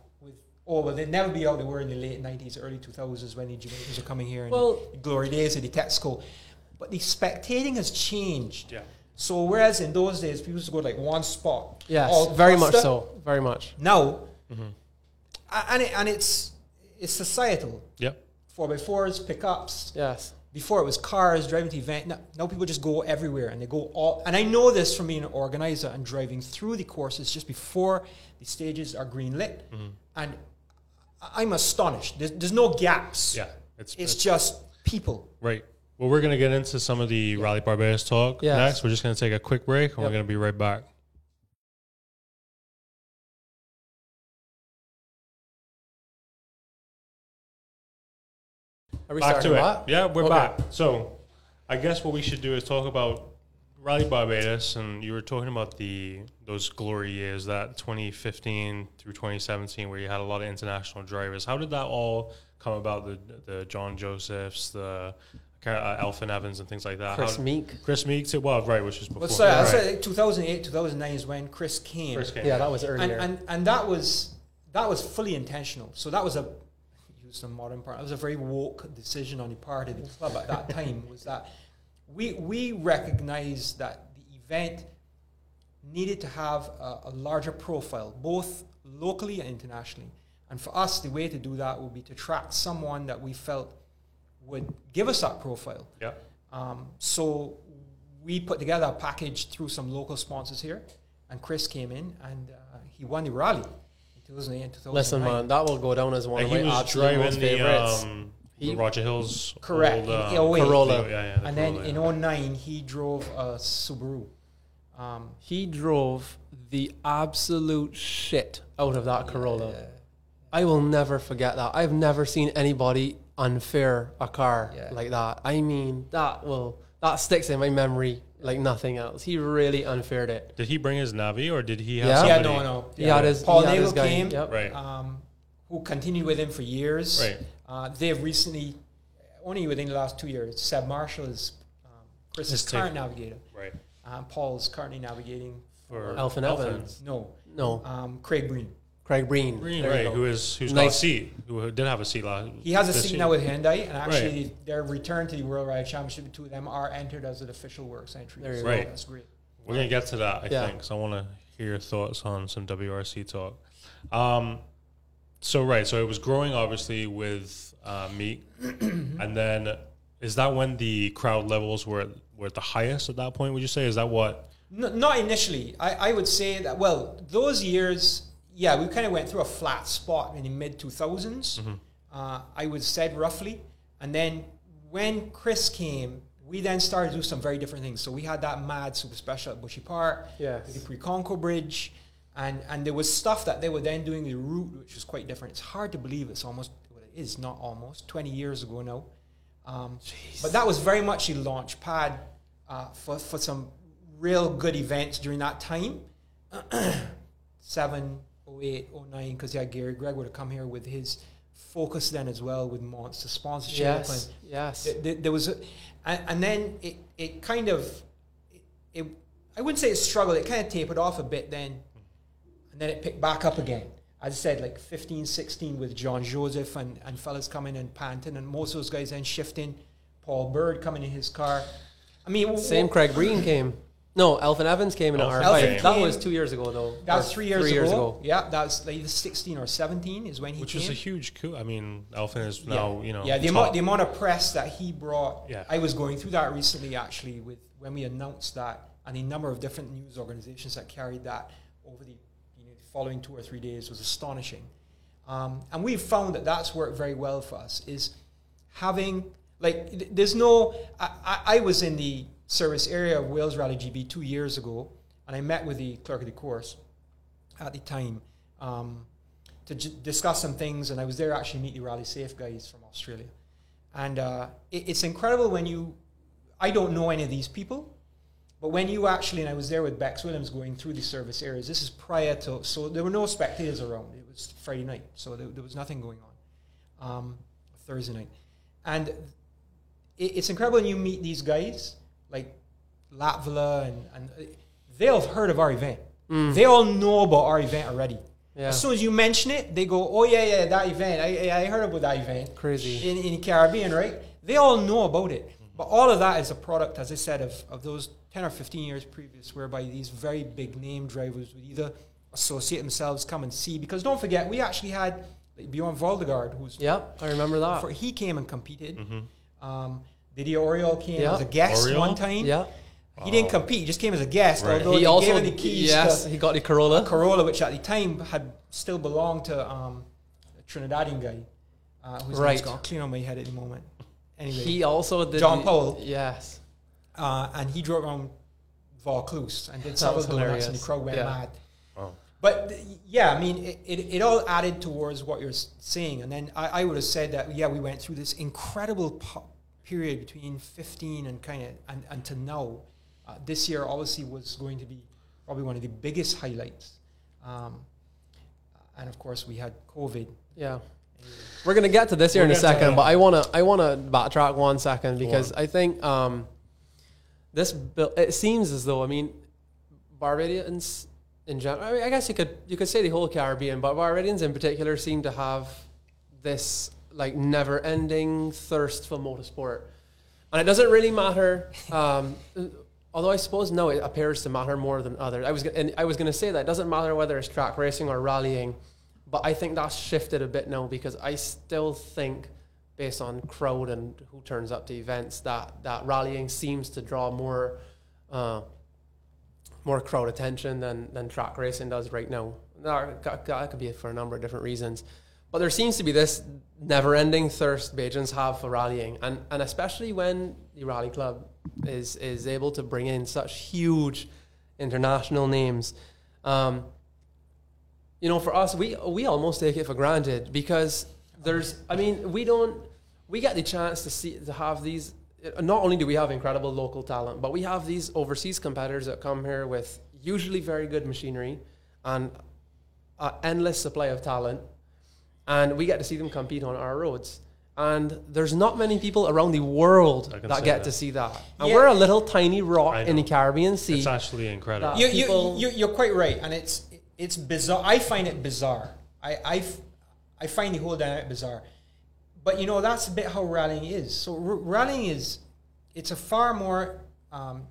With oh well, they'd never be out they were in the late nineties, early two thousands when the Jamaicans are coming here and Well- the glory days of the Texaco, but the spectating has changed. Yeah. So whereas in those days people used to go to like one spot, Yes, all very much so. Very much. Now, Mm-hmm. and it, and it's it's societal. Yep. Four by fours, pickups. Yes. Before it was cars driving to the event. Now, now people just go everywhere and they go all. And I know this from being an organizer and driving through the courses just before the stages are green lit. Mm-hmm. And I- I'm astonished. There's, there's no gaps. Yeah. It's, It's it's just people. right. Well, we're gonna get into some of the Rally Barbados talk Yes. next. We're just gonna take a quick break, and we're gonna be right back. Are we back to it. Yeah, we're Okay. back. So, I guess what we should do is talk about Rally Barbados, and you were talking about the those glory years, that 2015 through 2017, where you had a lot of international drivers. How did that all come about? The the John Josephs, the uh, Elfyn Evans, and things like that. Chris How- Meek. Chris Meek, too. well, right, which was before. But so, I right. said 2008, 2009 is when Chris came. Chris came. Yeah, that was and, earlier. and and that was that was fully intentional. So that was a you some modern part. It was a very woke decision on the part of the club at that time. Was that we we recognized that the event needed to have a, a larger profile, both locally and internationally. And for us, the way to do that would be to attract someone that we felt would give us that profile. Yeah. Um, so we put together a package through some local sponsors here, and Chris came in and uh, he won the rally in 2008 2009. Listen, man, that will go down as one And of my was absolute most driving the, favorites. um, He- Roger Hills. Correct, Old, uh, in 08. Corolla. Yeah, yeah, the and then Corolla, in yeah. 09, he drove a Subaru. Um, he drove the absolute shit out of that Corolla. I will never forget that. I've never seen anybody unfair a car Yeah. like that. I mean, that will that sticks in my memory like nothing else. He really unfaired it. Did he bring his Navi or did he have Yeah. yeah, somebody? no, no. He had his Paul he Nagle came, Yep. Right. um, who continued with him for years. Right. Uh, they've recently, only within the last two years, Seb Marshall is um, Chris's His current take- navigator. Right. Um, Paul's currently navigating For Elfyn Evans. no, No, um, Craig Breen. Craig Breen. Green, There you right? go. Who is who's got a seat? Who did have a seat last? He has a this seat year. now with Hyundai, and actually their return to the World Rally Championship, the two of them are entered as an official works entry. There you so. Right. That's great. We're gonna get to that, I Yeah. think. So I want to hear your thoughts on some WRC talk. Um, so right, so it was growing obviously with uh, Meeke, and then is that when the crowd levels were were at the highest at that point? Would you say is that what? No, not initially. I, I would say that, well, those years, yeah, we kind of went through a flat spot in the mid 2000s, uh, I would said roughly. And then when Chris came, we then started to do some very different things. So we had that mad super special at Bushy Park, Yes. the Pre-Conco Bridge, and, and there was stuff that they were then doing the route, which was quite different. It's hard to believe it's almost, well, it is not almost, 20 years ago now. Um, but that was very much the launch pad uh, for, for some real good events during that time. 7, 08, 09, because yeah, Gary Gregg would have come here with his focus then as well with Monster sponsorship. Yes, And yes. th- th- there was, a, and, and then it, it kind of, it, it, I wouldn't say it struggled, it kind of tapered off a bit then, and then it picked back up again. As I said, like 15, 16 with John Joseph and, and fellas coming and panting, and most of those guys then shifting. Paul Bird coming in his car. I mean, Same w- Craig Breen came. No, Elfyn Evans came in Elfin R5. That was two years ago, though. That was three years, three ago. years ago. Yeah, that was like 16 or 17 is when he came in. Which came. was a huge coup. I mean, Elfyn is yeah. now you know. yeah the amount the amount of press that he brought Yeah. i was going through that recently actually with when we announced that and a number of different news organizations that carried that over the you know the following two or three days was astonishing um, and we've found that that's worked very well for us is having like there's no I, I, was in the service area of wales rally gb two years ago and i met with the clerk of the course at the time um, to j- discuss some things, and I was there actually meet the Rally Safe guys from Australia. And uh, it, it's incredible when you, I don't know any of these people, but when you actually, and I was there with Bex Williams going through the service areas, this is prior to, so there were no spectators around. It was Friday night, so there, there was nothing going on. Um, Thursday night. And it, it's incredible when you meet these guys, like Latvala, and, and uh, they'll have heard of our event. They all know about our event already. Yeah. As soon as you mention it, they go, "Oh yeah, yeah, that event. I, I heard about that event. Crazy. in, in the Caribbean, right? They all know about it, but all of that is a product, as I said, of, of those ten or fifteen years previous, whereby these very big name drivers would either associate themselves, come and see. Because don't forget, we actually had like Bjorn Waldegard, who's Yep, I remember that. for, he came and competed. Um, Didier Auriol came Yeah. as a guest Auriol? one time. yeah. He didn't compete; he just came as a guest. Right. Although He they also, gave him the keys yes, to he got the Corolla. Corolla, which at the time had still belonged to um, a Trinidadian guy, uh, whose Right. name's gone clean on my head at the moment. Anyway, He also did John Paul. Yes. Uh, and he drove around Vaucluse and did That several was donuts, and the crowd went Yeah. mad. Wow. But th- yeah, I mean, it, it, it all added towards what you're s- saying. And then I, I would have said that, yeah, we went through this incredible po- period between 15 and kind of, and, and to now. Uh, this year obviously was going to be probably one of the biggest highlights. Um, and of course, we had COVID. Yeah. We're gonna get to this here We'll in a second, but I wanna I wanna backtrack one second because I think um, this bill. It seems as though I mean, Barbadians in general. I, mean, I guess you could you could say the whole Caribbean, but Barbadians in particular seem to have this like never ending thirst for motorsport, and it doesn't really matter. Um, although I suppose no, it appears to matter more than others. I was and I was going to say that it doesn't matter whether it's track racing or rallying, but I think that's shifted a bit now because I still think, based on crowd and who turns up to events, that that rallying seems to draw more. Uh, more crowd attention than, than track racing does right now. That, could be for a number of different reasons. But there seems to be this never ending thirst Bajans have for rallying. And, and especially when the rally club is, is able to bring in such huge international names. Um, you know, for us, we, we almost take it for granted because there's, I mean, we don't, we get the chance to see, to have these, not only do we have incredible local talent, but we have these overseas competitors that come here with usually very good machinery and an endless supply of talent. And we get to see them compete on our roads. And there's not many people around the world that get that. to see that. And Yeah. we're a little tiny rock in the. Caribbean Sea. It's actually incredible. You, you, you, you're quite right, and it's it's bizarre. I find it bizarre. I I, f- I find the whole dynamic bizarre. But you know that's a bit how rallying is. So r- rallying is it's a far more um,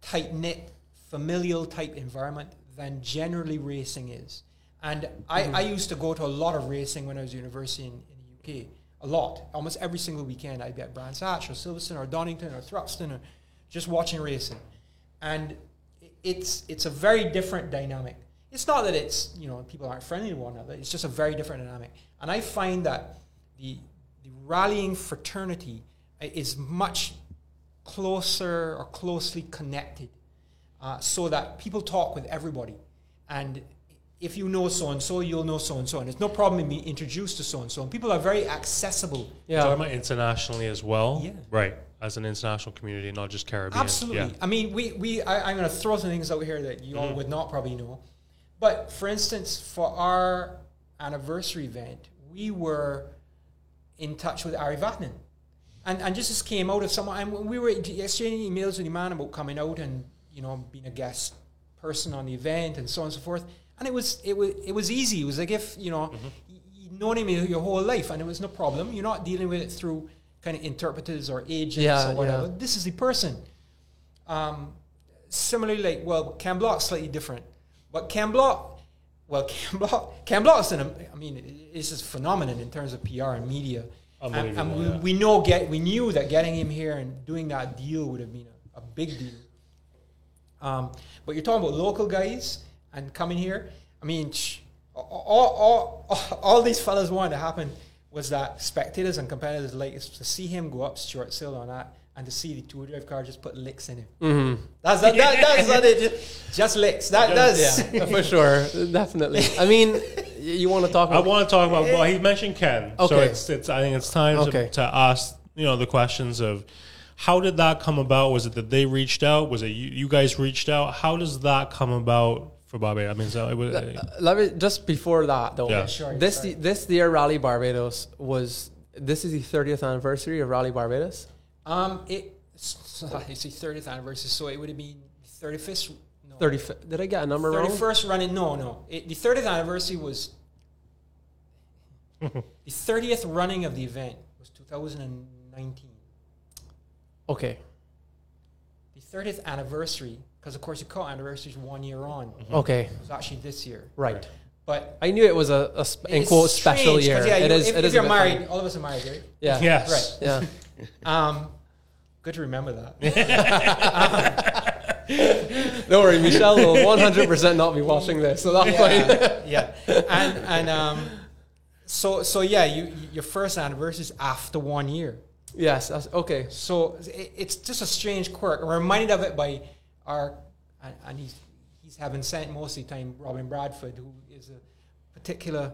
tight knit, familial type environment than generally racing is. And I, I used to go to a lot of racing when I was at university in, in the UK. A lot. Almost every single weekend I'd be at Brands Hatch or Silverstone or Donington or Thruxton or just watching racing. And it's it's a very different dynamic. It's not that it's you know people aren't friendly to one another. It's just a very different dynamic. And I find that the the rallying fraternity is much closer or closely connected, uh, so that people talk with everybody. And if you know so and so, you'll know so and so, and there's no problem in being introduced to so and so. And people are very accessible. yeah. Talking about internationally as well, Yeah. right? As an international community, not just Caribbean. Absolutely. Yeah. I mean, we, we I, I'm going to throw some things out here that you all would not probably know. But for instance, for our anniversary event, we were in touch with Ari Vatanen. And, and just this came out of someone, and we were exchanging emails with the man about coming out and, you know, being a guest person on the event and so on and so forth. And it was, it was, it was easy. It was like if, you know, y- you'd known him your whole life and it was no problem. You're not dealing with it through kind of interpreters or agents Yeah, or whatever. yeah. This is the person. Um, similarly, like well, Ken Block's slightly different, but Ken Block, well, Ken Block, Ken Block's an, I mean, it's just phenomenon in terms of PR and media. And, and we, yeah. we know get we knew that getting him here and doing that deal would have been a, a big deal. Um, but you're talking about local guys and coming here. I mean, sh- all, all, all, all these fellas wanted to happen was that spectators and competitors like to see him go up Stuart Sill on that and to see the tour drive car just put licks in him. Mm-hmm. That's that, that, that's that it. Just, just licks. That that's yeah, for sure, definitely. I mean, you want to talk about I want to talk about. Well, he mentioned Ken, so Okay. it's, it's. I think it's time Okay. to, to ask you know the questions of how did that come about? Was it that they reached out? Was it you, you guys reached out? How does that come about for Bobby? I mean, so it was. Let me just before that though. Yeah. Sure, This sorry. this year Rally Barbados was this is the 30th anniversary of Rally Barbados. Um it. It's the 30th anniversary, so it would have been 35th. No, 30 Did I get a number wrong? 31st running. No, no. It, the 30th anniversary was the 30th running of the event was 2019. Okay. The 30th anniversary, because of course you call anniversaries one year on. Okay. It was actually this year. Right. But I knew it was a, a sp- in quote special year. Yeah, it you- is. If, it if is you're married, funny. all of us are married, right? Yeah. yes. Right. Yeah. Um, good to remember that. Don't worry, Michelle will 100% not be watching this, so that's fine. yeah, yeah. And and um, so so yeah, you your first anniversary is after one year. yes. That's, okay. So it, it's just a strange quirk. I'm reminded of it by our, and, and he's he's having sent most of the time Robin Bradford, who is a particular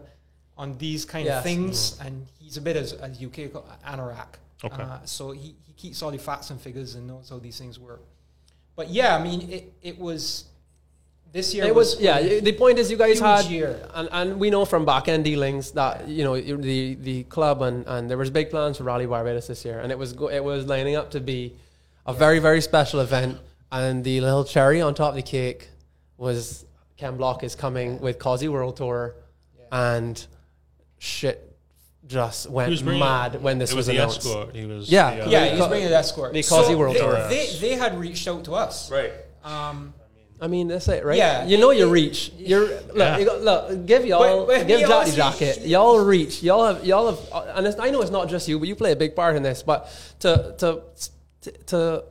on these kind Yes. of things, and he's a bit as, as UK anorak. Okay. Uh, so he, he keeps all the facts and figures and knows how these things work. But yeah, I mean, it, it was this year. It was yeah. The point is, you guys had, year. and, and we know from back end dealings that you know the the club and, and there was big plans for Rally Barbados this year, and it was go, it was lining up to be a very very special event, and the little cherry on top of the cake was Ken Block is coming with Cosy World Tour, and shit just went was bringing- mad when this it was, was the announced. escort. He was Yeah. the, uh, Yeah, Because- he's bringing that score. the Causey World they, Tour. They, they had reached out to us. right. Um, I mean, that's it, right? Yeah. you know you reach. You're look, Yeah. you got, look. Give y'all, But- but give he Johnny Jacket. Y'all reach. Y'all have, y'all have, uh, and it's, I know it's not just you, but you play a big part in this. But to to to to,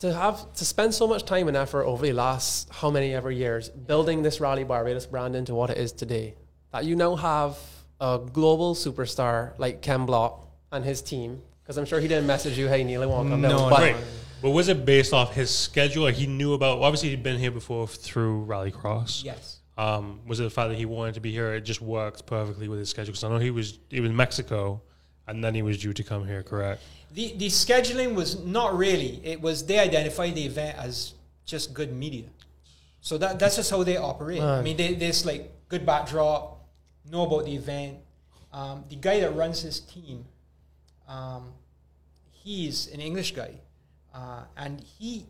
to have to spend so much time and effort over the last how many ever years building this Rally Barbados brand into what it is today, that you now have a global superstar like Ken Block and his team. Because I'm sure he didn't message you, hey Neil, I want to come No, down. But Right. But was it based off his schedule? Like he knew about. Well, obviously, he'd been here before through Rallycross. yes. Um, was it the fact that he wanted to be here? It just worked perfectly with his schedule. Because I know he was he was in Mexico, and then he was due to come here. Correct. The the scheduling was not really. It was they identified the event as just good media. So that that's just how they operate. I mean, they, there's like good backdrop, know about the event. Um, the guy that runs his team, um, he's an English guy, uh, and he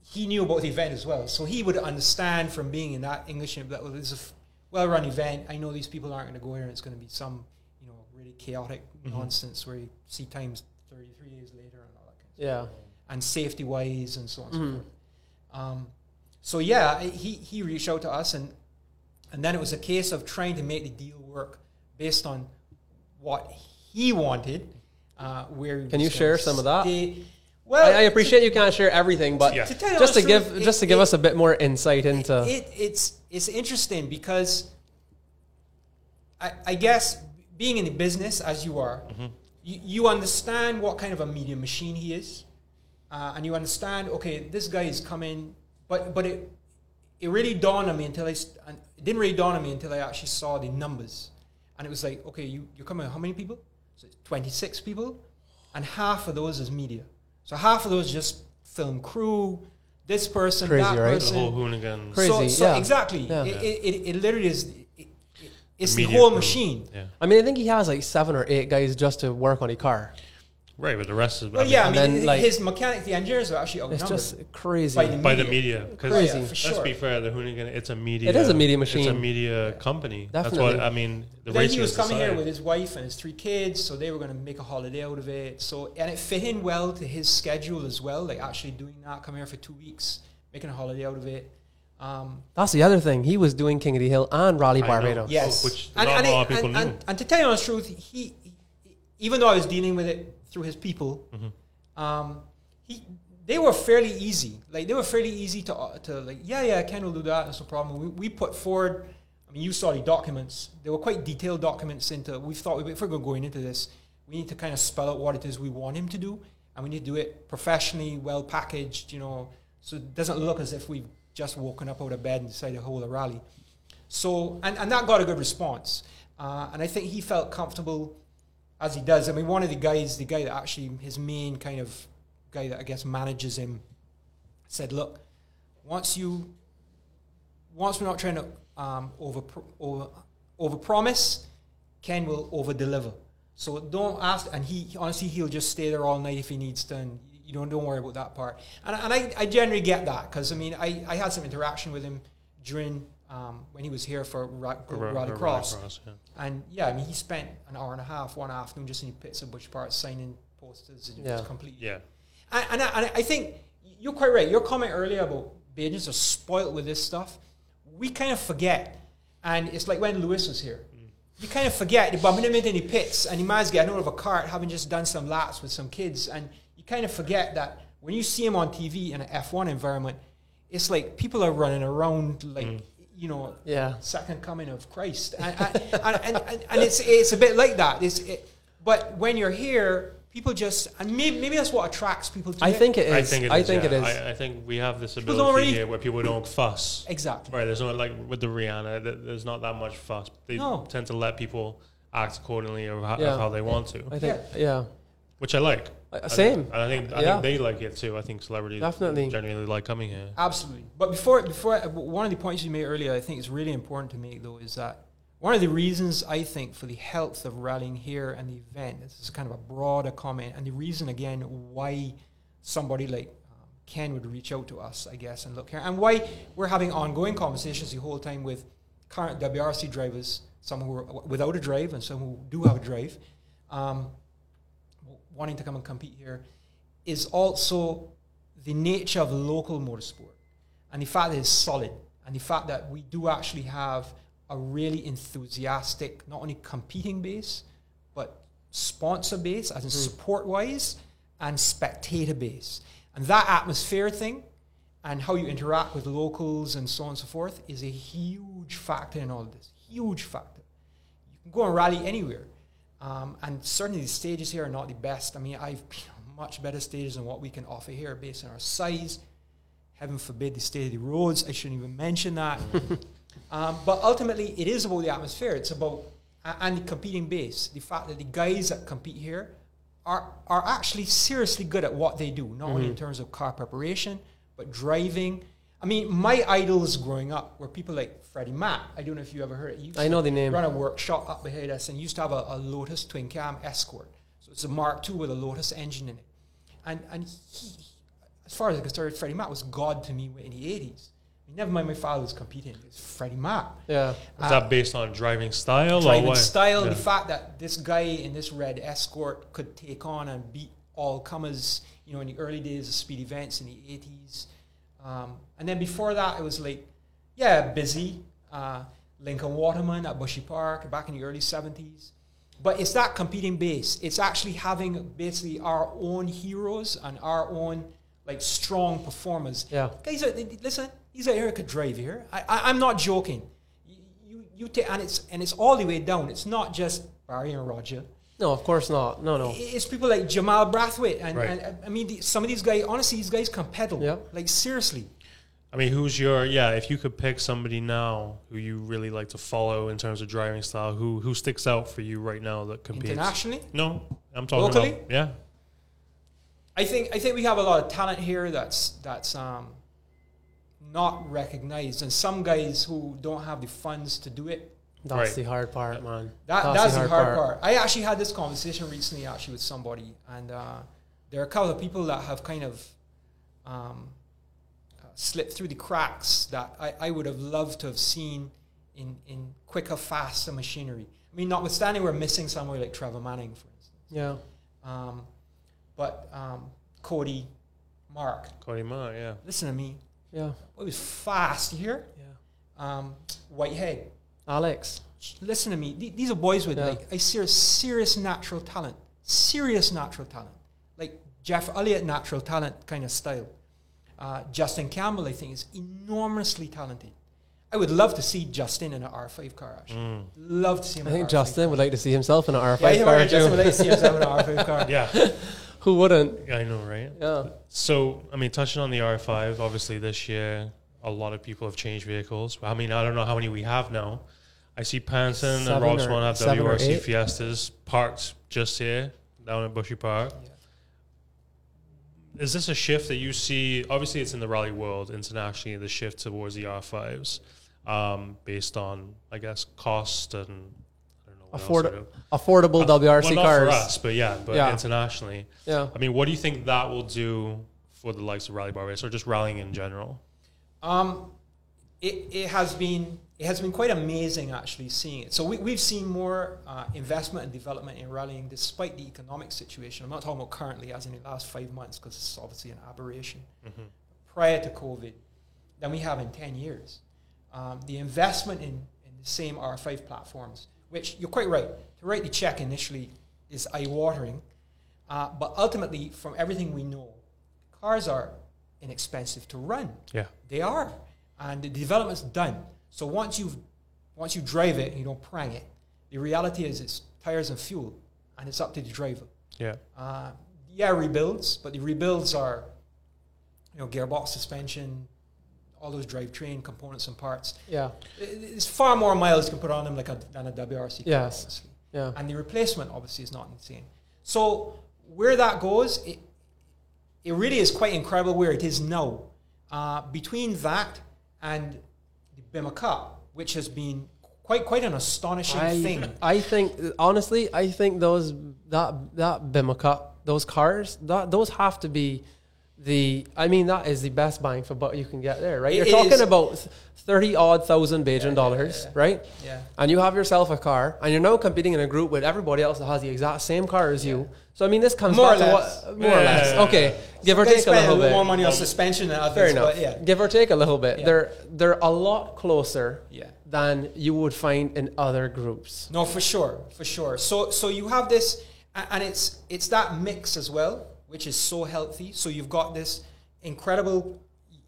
he knew about the event as well. So he would understand from being in that English that well, this is a well-run event. I know these people aren't going to go here, and it's going to be some you know really chaotic nonsense where you see times 33 days later and all that kind of stuff yeah, and safety wise and so on and so forth. Um, so yeah, he, he reached out to us and and then it was a case of trying to make the deal work based on what he wanted. Uh, where Can you gonna share some of that? Well, I, I appreciate you can't share everything, but Yeah. To just to honest give truth, just to it- give it- us a bit more insight into it, it's it's interesting because I, I guess being in the business as you are, you, you understand what kind of a media machine he is, uh, and you understand okay, this guy is coming, but but it it really dawned on me until I st- it didn't really dawn on me until I actually saw the numbers, and it was like okay, you you're coming how many people? So it's 26 people, and half of those is media. So half of those just film crew, this person, Crazy, that right? The The person. whole hooligan. Crazy. So, so yeah. exactly, Yeah. It, it, it, it literally is. It, it, it's the media whole crew. machine. Yeah. I mean, I think he has like seven or eight guys just to work on a car. Right, but the rest is. I Well, mean, yeah, I mean, then, like- his mechanic, the engineers are actually outnumbered. It's just crazy. By the by the media. media. 'cause Crazy. Yeah, for Let's sure. be fair, the hooligan. It's a media. It is a media machine. It's a media company. Definitely. That's what I mean. The But then he was is coming here with his wife and his three kids, so they were going to make a holiday out of it. So and it fit in well to his schedule as well, like actually doing that, coming here for two weeks, making a holiday out of it. Um, That's the other thing. He was doing King of the Hill and Rally I know. Barbados. Yes, which and, not and a lot it- of people and, knew. And, and to tell you the honest truth, he, he- even though I was dealing with it through his people, Mm-hmm. um, he they were fairly easy. Like they were fairly easy to uh, to like. Yeah, yeah, Ken will do that. That's no problem. We, we put forward. I mean, you saw the documents. They were quite detailed documents. Into we thought if we're going into this, we need to kind of spell out what it is we want him to do, and we need to do it professionally, well packaged. You know, so it doesn't look as if we've just woken up out of bed and decided to hold a rally. So, and, and that got a good response. Uh, and I think he felt comfortable as he does. I mean, one of the guys, the guy that actually, his main kind of guy that I guess manages him, said, look, once you, once we're not trying to um, over, over, over promise, Ken will over deliver. So don't ask, and he honestly he'll just stay there all night if he needs to, and you don't don't worry about that part. And, and I, I generally get that because I mean I, I had some interaction with him during um, when he was here for Ra- Ra- Rally Ra- Cross, Rallycross, yeah. and yeah, I mean he spent an hour and a half, one afternoon just in the pits of Bush Park signing posters. and Yeah. completely Yeah. and, and, I, and I think you're quite right. Your comment earlier about Bajans are spoilt with this stuff. We kind of forget. And it's like when Lewis was here. You kind of forget. They bumping him into the pits and he managed to get out of a cart having just done some laps with some kids. And you kind of forget that when you see him on TV in an F1 environment, it's like people are running around like, you know, Yeah. second coming of Christ. And, and, and, and, and, and it's, it's a bit like that. It's, it, but when you're here, people just, and maybe, maybe that's what attracts people to I it. think it is. I think it is. I think yeah. it is. I, I think we have this ability don't here where people don't fuss. Exactly. Right. There's no like with the Rihanna. There's not that much fuss. They No. tend to let people act accordingly of how, Yeah. of how they want to, I think, yeah. which I like. Uh, I same. think- I think I Yeah. think they like it too. I think celebrities Definitely. genuinely like coming here. Absolutely. But before, before I, one of the points you made earlier, I think is really important to make though, is that one of the reasons I think for the health of rallying here and the event, this is kind of a broader comment, and the reason again why somebody like um, Ken would reach out to us, I guess, and look here, and why we're having ongoing conversations the whole time with current WRC drivers some who are without a drive and some who do have a drive, um, wanting to come and compete here, is also the nature of local motorsport and the fact that it's solid and the fact that we do actually have a really enthusiastic, not only competing base, but sponsor base, as in hmm. support wise, and spectator base. And that atmosphere thing and how you interact with locals and so on and so forth is a huge factor in all of this. Huge factor. You can go and rally anywhere. Um, and certainly the stages here are not the best. I mean, I've been on much better stages than what we can offer here based on our size. Heaven forbid the state of the roads. I shouldn't even mention that. um, but ultimately, it is about the atmosphere. It's about and the competing base. The fact that the guys that compete here are are actually seriously good at what they do, not only in terms of car preparation, but driving. I mean, my idols growing up were people like Freddie Mac. I don't know if you ever heard it. He used I to know the name. Run a workshop up behind us and used to have a, a Lotus twin cam Escort. So it's a Mark II with a Lotus engine in it. And and he, as far as I can concerned, Freddie Mac was God to me in the 80s. I mean, never mind my father was competing. It's Freddie Mac. Yeah. Is that uh, based on driving style or driving what? style, Yeah. the fact that this guy in this red escort could take on and beat all comers, you know, in the early days of speed events in the 80s. Um, and then before that, it was like, yeah, busy. Uh, Lincoln Waterman at Bushy Park back in the early 70s. But it's that competing base. It's actually having basically our own heroes and our own like strong performers. Yeah. Guys, are, listen, these are Erica Drive here. I, I, I'm not joking. You, you, you take, and it's and it's all the way down. It's not just Barry and Roger. No, of course not. No, no. It's people like Jamal Brathwaite, and, Right. and I mean, the, some of these guys. Honestly, these guys can pedal. Yeah. Like seriously. I mean, who's your yeah? If you could pick somebody now who you really like to follow in terms of driving style, who who sticks out for you right now that competes? Internationally, No, I'm talking Locally? about yeah. I think I think we have a lot of talent here that's that's um, not recognized, and some guys who don't have the funds to do it. That's Right. the hard part, man. That, that's, the hard, part. I actually had this conversation recently, actually, with somebody, and uh, there are a couple of people that have kind of um, uh, slipped through the cracks that I, I would have loved to have seen in, in quicker, faster machinery. I mean, notwithstanding, we're missing somebody like Trevor Manning, for instance. Yeah. Um, but um, Cody, Mark, Cody Ma, yeah. listen to me. Yeah. It was fast. You hear? Yeah. Um, Whitehead. Alex. listen to me. These are boys with Yeah. like a serious, serious natural talent. Serious natural talent. Like Jeff Elliott natural talent kind of style. Uh, Justin Campbell, I think, is enormously talented. I would love to see Justin in an R5 car, actually. Love to see him I in think an R5 Justin would like to see himself in an R5 car. Yeah, car yeah, Justin would like to see himself in an R5 car. Yeah, Who wouldn't? I know, right? Yeah. So, I mean, touching on the R5, obviously this year, a lot of people have changed vehicles. I mean, I don't know how many we have now. I see Panton and Seven Rob or- Swan have WRC. Fiestas parked just here down at Bushy Park. Is this a shift that you see? Obviously, it's in the rally world internationally, the shift towards the R5s um, based on, I guess, cost and I don't know. What Afford- else sort of- Affordable Uh, WRC well, cars. us, but yeah, but Yeah. internationally. Yeah. I mean, what do you think that will do for the likes of Rally Bar Race or just rallying in general? Um, it, it has been it has been quite amazing actually seeing it. So we, we've seen more uh, investment and development in rallying despite the economic situation. I'm not talking about currently as in the last five months because it's obviously an aberration. Prior to COVID, than we have in 10 years. Um, the investment in, in the same R5 platforms, which you're quite right, to write the check initially is eye-watering. Uh, but ultimately, from everything we know, cars are inexpensive to run. Yeah. They are, and the development's done. So once you once you drive it and you don't prang it, the reality is it's tires and fuel, and it's up to the driver. Yeah. Uh, yeah, rebuilds, but the rebuilds are, you know, gearbox suspension, all those drivetrain components and parts. Yeah. It's far more miles you can put on them like a, than a WRC. car, Yes. obviously. Yeah. And the replacement obviously is not insane. So where that goes, it, it really is quite incredible where it is now. Uh, between that and the Bimmer Cup, which has been quite quite an astonishing I, thing. I think honestly, I think those that that Bimmer Cup, those cars, that those have to be the I mean that is the best bang for buck you can get there, right? It You're talking is. about thirty odd thousand Bajan yeah, dollars, yeah. right? Yeah. And you have yourself a car, and you're now competing in a group with everybody else that has the exact same car as you. So I mean, this comes More back or to less. what more or less. yeah, yeah. Okay, give or take a little bit. more money on suspension than others. Fair enough. Yeah. Give or take a little bit. Yeah. They're they're a lot closer Yeah. than you would find in other groups. No, for sure, for sure. So so you have this, and it's it's that mix as well, which is so healthy. So you've got this incredible,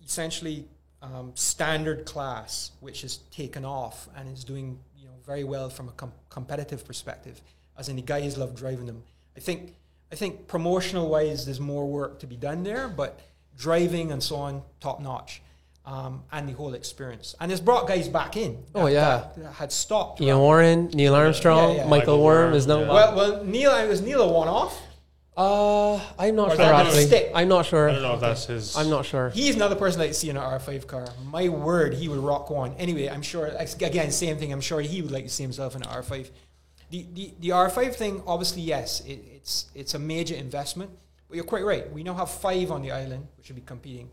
essentially um, standard class, which is taken off and is doing you know very well from a com- competitive perspective. As in, the guys love driving them. I think I think promotional wise, there's more work to be done there, but driving and so on, top notch. Um, and the whole experience, and it's brought guys back in. Oh, yeah. that had stopped. Ian Warren, Neil Armstrong, Yeah, yeah. Michael, Michael Worm Worm, is no. yeah. Well, well, Neil, it was Neil a one-off. Uh, I'm not Or sure that actually. stick. I'm not sure. I don't know if that's his. I'm not sure. He's another person I'd see in an R5 car. My word, he would rock one. Anyway, I'm sure. Again, same thing. I'm sure he would like to see himself in an R5. The the, the R5 thing, obviously, yes, it, it's it's a major investment. But you're quite right. We now have five on the island, which will be competing.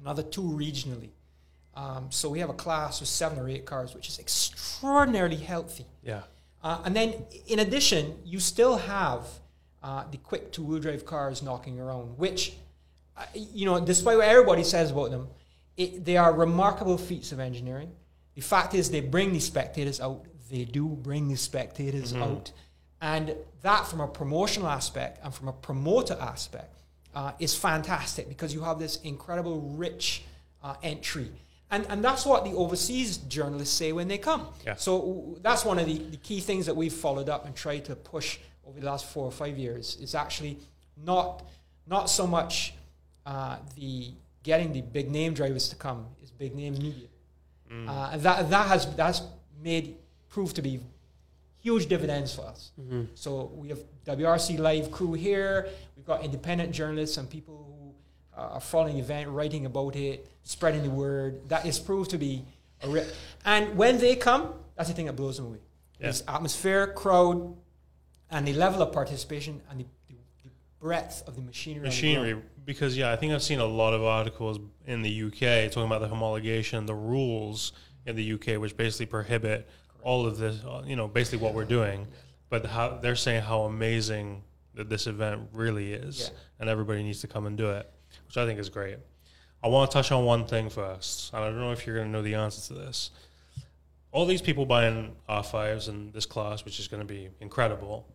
Another two regionally. Um, so we have a class with seven or eight cars, which is extraordinarily healthy. Yeah. Uh, and then, in addition, you still have uh, the quick two-wheel drive cars knocking around, which, uh, you know, despite what everybody says about them, it, they are remarkable feats of engineering. The fact is, they bring the spectators out. They do bring the spectators out, and that, from a promotional aspect and from a promoter aspect, uh, is fantastic because you have this incredible, rich uh, entry. And, and that's what the overseas journalists say when they come. Yeah. So that's one of the, the key things that we've followed up and tried to push over the last four or five years is actually not not so much uh, the getting the big name drivers to come is big name media. Uh, and that that has that's made proved to be huge dividends for us. So we have WRC live crew here. We've got independent journalists and people who uh, are following the event, writing about it, spreading the word. That is proved to be a re- and when they come, that's the thing that blows them away. Yeah. It's atmosphere, crowd, and the level of participation and the, the, the breadth of the machinery. machinery because yeah, I think I've seen a lot of articles in the UK talking about the homologation, the rules in the UK, which basically prohibit all of this. uh, You know, basically what we're doing, but how they're saying how amazing that this event really is, Yeah. and everybody needs to come and do it, which I think is great. I want to touch on one thing first, and I don't know if you're going to know the answer to this. All these people buying R5s in this class, which is going to be incredible.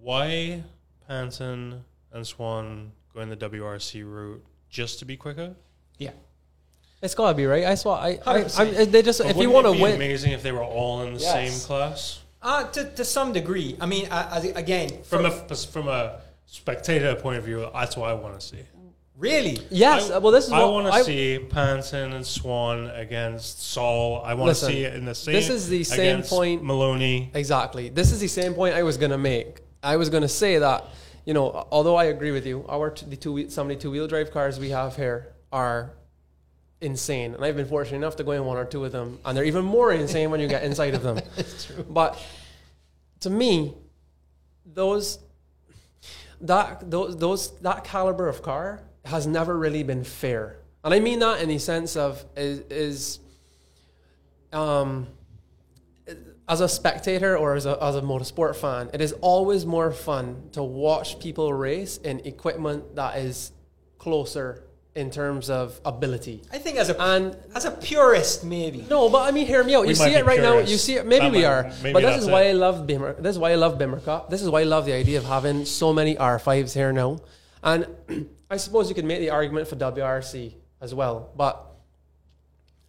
Why Panton and Swan going the WRC route just to be quicker? Yeah. It's gotta be right. I saw. I. I, 100%. I they just. But if you wouldn't want to be win, amazing if they were all in the Yes. same class. Uh, to, to some degree. I mean, uh, again, From for- a from a spectator point of view, that's what I want to see. really, yes. I, well, this is I want to see Panton and Swan against Saul. I want to see it in the same. this is the same point- Maloney. Exactly. This is the same point I was going to make. I was going to say that, you know, although I agree with you, our t- the two some of the two wheel drive cars we have here are insane, and I've been fortunate enough to go in one or two of them, and they're even more insane when you get inside of them. it's true. But to me, those that those those that caliber of car has never really been fair, and I mean that in the sense of is is um as a spectator or as a, as a motorsport fan, it is always more fun to watch people race in equipment that is closer in terms of ability. I think as a And as a purist, maybe. no, but I mean, hear me out. We you might see it be right now. You see it. Maybe That we might- are. maybe but this is why it. I love Bimmer. This is why I love Bimmer Cup. This is why I love the idea of having so many R5s here now. And I suppose you could make the argument for WRC as well. But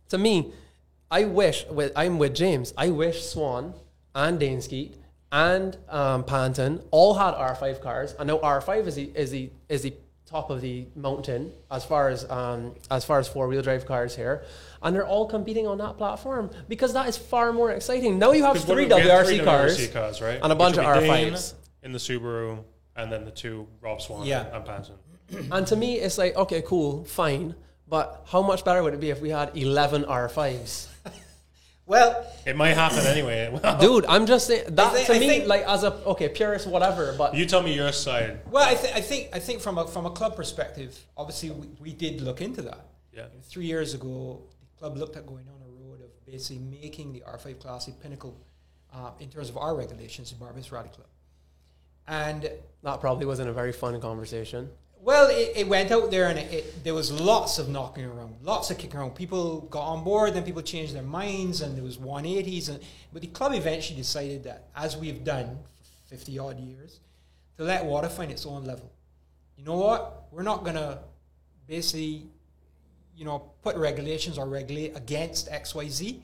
to me, I wish with I'm with James. I wish Swan and Dane Skeete and um, Panton all had R5 cars. I know R5 is the is the is the top of the mountain as far as um, as far as four wheel drive cars here, and they're all competing on that platform because that is far more exciting. Now you have 'Cause what three do we- we have WRC three cars. WRC cars, right? and a bunch of would be Dane R5s. in the Subaru, and then the two Rob Swan Yeah. and Panton. And to me, it's like, okay, cool, fine. But how much better would it be if we had 11 R5s? Well, It might happen anyway. Well, Dude, I'm just saying that think- to I me, think- like as a okay purist, whatever. But you tell me your side. well, I, th- I think I think from a from a club perspective, obviously we, we did look into that. Yeah. Three years ago, the club looked at going on a road of basically making the R5 Class a pinnacle uh, in terms of our regulations, the Barbados Rally Club. And that probably wasn't a very fun conversation. Well, it, it went out there and it, it, there was lots of knocking around, lots of kicking around. People got on board, then people changed their minds, and there was 180s. And, but the club eventually decided that, as we've done for 50 odd years, to let water find its own level. You know what? We're not going to basically, you know, put regulations or regulate against XYZ.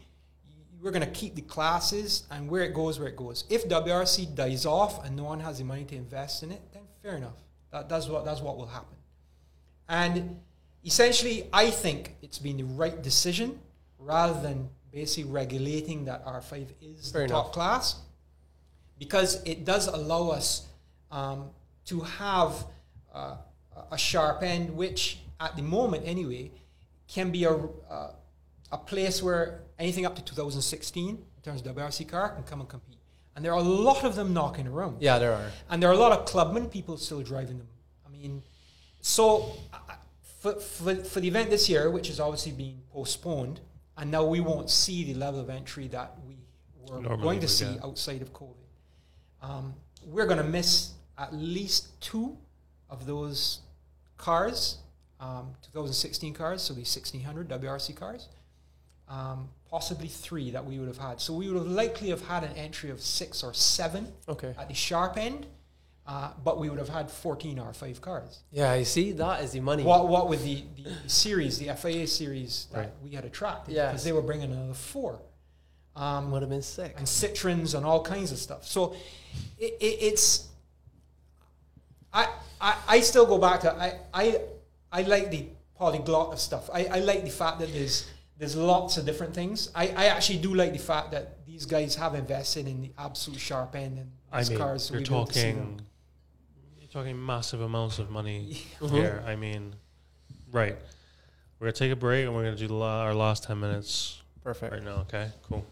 We're going to keep the classes and where it goes, where it goes. If WRC dies off and no one has the money to invest in it, then fair enough. That, that's what that's what will happen. And essentially, I think it's been the right decision rather than basically regulating that R5 is Fair the top class because it does allow us um, to have uh, a sharp end, which at the moment anyway can be a, uh, a place where anything up to 2016 in terms of WRC car can come and compete. And there are a lot of them knocking around. Yeah, there are. And there are a lot of clubman people still driving them. I mean, so uh, for, for, for the event this year, which is obviously being postponed, and now we won't see the level of entry that we were Normally going to we see get. outside of COVID, um, we're going to miss at least two of those cars, um, 2016 cars, so the 1600 WRC cars, um, possibly three that we would have had. So we would have likely have had an entry of six or seven Okay. at the sharp end, uh, but we would have had 14 R5 cars. Yeah, you see, that is the money. What, what with the, the, series, the FAA series that Right. we had attracted, Yes. because they were bringing another four. Um, would have been sick. and Citroëns and all kinds of stuff. So it, it, it's I, I I still go back to I I I like the polyglot of stuff. I, I like the fact that there's there's lots of different things. I, I actually do like the fact that these guys have invested in the absolute sharp end and I mean, cars. so you're we build to see them. talking, you're talking massive amounts of money Mm-hmm. here. I mean, right. We're gonna take a break and we're gonna do the la- our last ten minutes Perfect. right now. Okay, cool.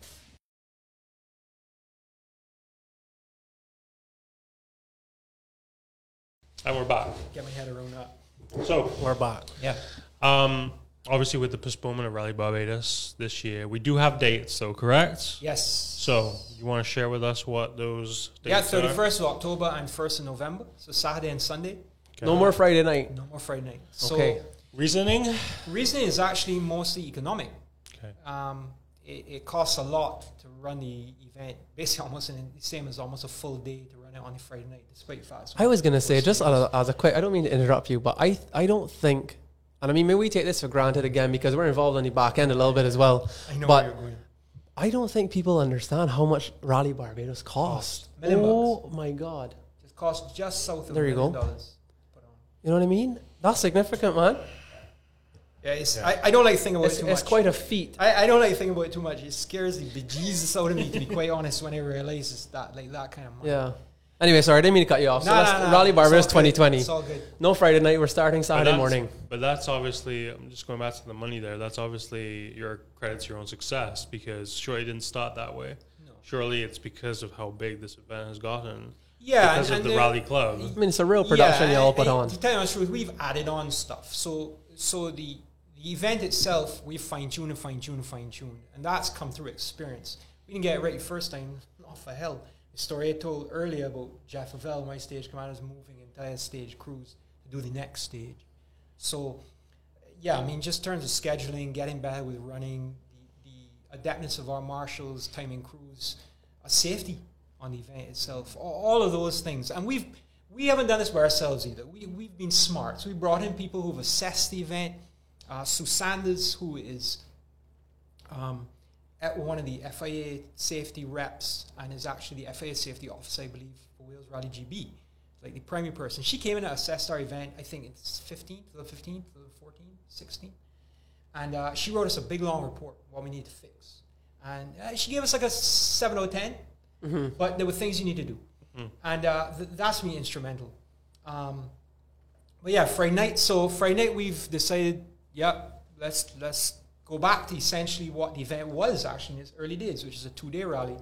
And we're back. Get my head around that. So, We're back. Yeah. um, obviously, with the postponement of Rally Barbados this year, we do have dates, though, correct? Yes. So, you want to share with us what those dates are? yeah, are? 31st of October and 1st of November. So Saturday and Sunday. Okay. No more Friday night. No more Friday night. So Okay. reasoning. reasoning is actually mostly economic. Okay. Um, it, it costs a lot to run the event, basically almost in the same as almost a full day to run it on a Friday night, despite fast. I was gonna say just as a, as a quick. I don't mean to interrupt you, but I I don't think, and I mean maybe we take this for granted again because we're involved on the back end a little bit as well. I know but where you're going. I don't think people understand how much Rally Barbados cost. Million oh my god! It costs just south of There you million go. dollars. to put on. You know what I mean? That's significant, man. Yeah, it's, I, I don't like thinking about It's, it too it's much. quite a feat. I, I don't like thinking about it too much. It scares the bejesus out of me, to be quite honest, when I realize it's that like that kind of money. Yeah. Anyway, sorry, I didn't mean to cut you off. So No, let's, no, no, Rally it's Barbados all good. 2020. It's all good. No Friday night. We're starting But Saturday that's- morning. But that's obviously, I'm just going back to the money there. That's obviously your credit to your own success because surely it didn't start that way. Surely it's because of how big this event has gotten. Yeah, Because and- of and the the- Rally Club. I mean, it's a real production Yeah, you all and- put and on. To tell you the truth, we've added on stuff. So, so the the event itself, we fine tuned and fine tuned and fine tuned, and that's come through experience. We didn't get it right the first time. Not for hell. The story I told earlier about Jeff Avell, my stage commander's moving entire stage crews to do the next stage. So, yeah, I mean, just terms of scheduling, getting better with running, the, the adeptness of our marshals, timing crews, safety on the event itself, all, all of those things. And we've we haven't done this by ourselves either. We, we've been smart. So we brought in people who've assessed the event. Uh, Sue Sanders, who is um, at one of the FIA safety reps and is actually the FIA safety officer, I believe, for Wales Rally GB, like the primary person. She came in and assessed our event, I think it's 15th, the 15th, the 14th, 16th. And uh, she wrote us a big long report, what we need to fix. And uh, she gave us like a 7 out of 10, but there were things you need to do. And uh, th- that's been instrumental. Um, but yeah, Friday night. So Friday night, we've decided, yeah, let's let's go back to essentially what the event was actually in its early days, which is a two-day rally,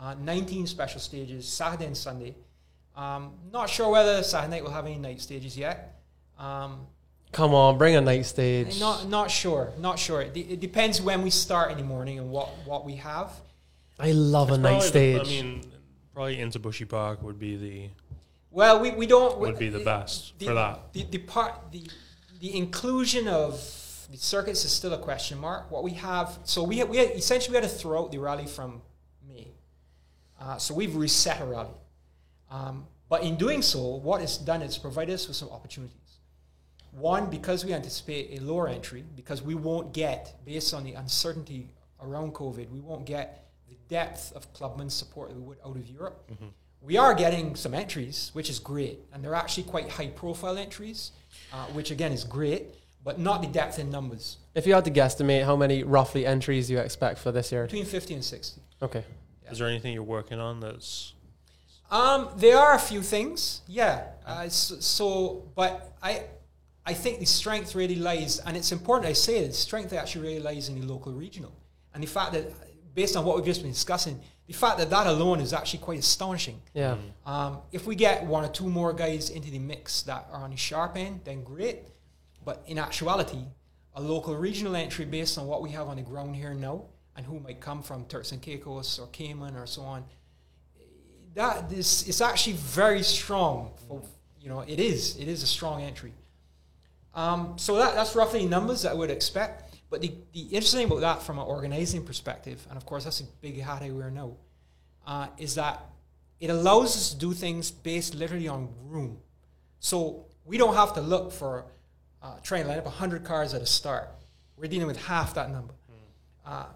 uh, 19 special stages, Saturday and Sunday. Um, not sure whether Saturday night will have any night stages yet. Um, Come on, bring a night stage. not not sure, not sure. It, it depends when we start in the morning and what, what we have. I love a night Probably the- stage. I mean, probably into Bushy Park would be the Well, we, we don't would be the best the, for that. The, the part the the inclusion of the circuits is still a question mark. What we have, so we we had, essentially we had to throw out the rally from May. Uh, so we've reset a rally, um, but in doing so, what it's done is provided us with some opportunities. One, because we anticipate a lower entry, because we won't get, based on the uncertainty around COVID, we won't get the depth of clubman support that we would out of Europe. We are getting some entries, which is great, and they're actually quite high-profile entries, uh, which again is great, but not the depth in numbers. if you had to guesstimate how many roughly entries you expect for this year. Between 50 and 60. Okay. Is there anything you're working on that's Um, there are a few things, yeah. Uh, so, so, but I, I think the strength really lies, and it's important I say it. The strength actually really lies in the local regional, and the fact that, based on what we've just been discussing, the fact that that alone is actually quite astonishing. Yeah. Um, if we get one or two more guys into the mix that are on the sharp end, then great. But in actuality, a local regional entry based on what we have on the ground here now, and who might come from Turks and Caicos or Cayman or so on, that is it's actually very strong. For, you know, it is it is a strong entry. Um, so that, that's roughly numbers that I would expect. But the, the interesting about that from an organizing perspective, and of course that's a big hat I wear now, uh, is that it allows us to do things based literally on room. So we don't have to look for uh, try and line up 100 cars at a start. We're dealing with half that number. Uh,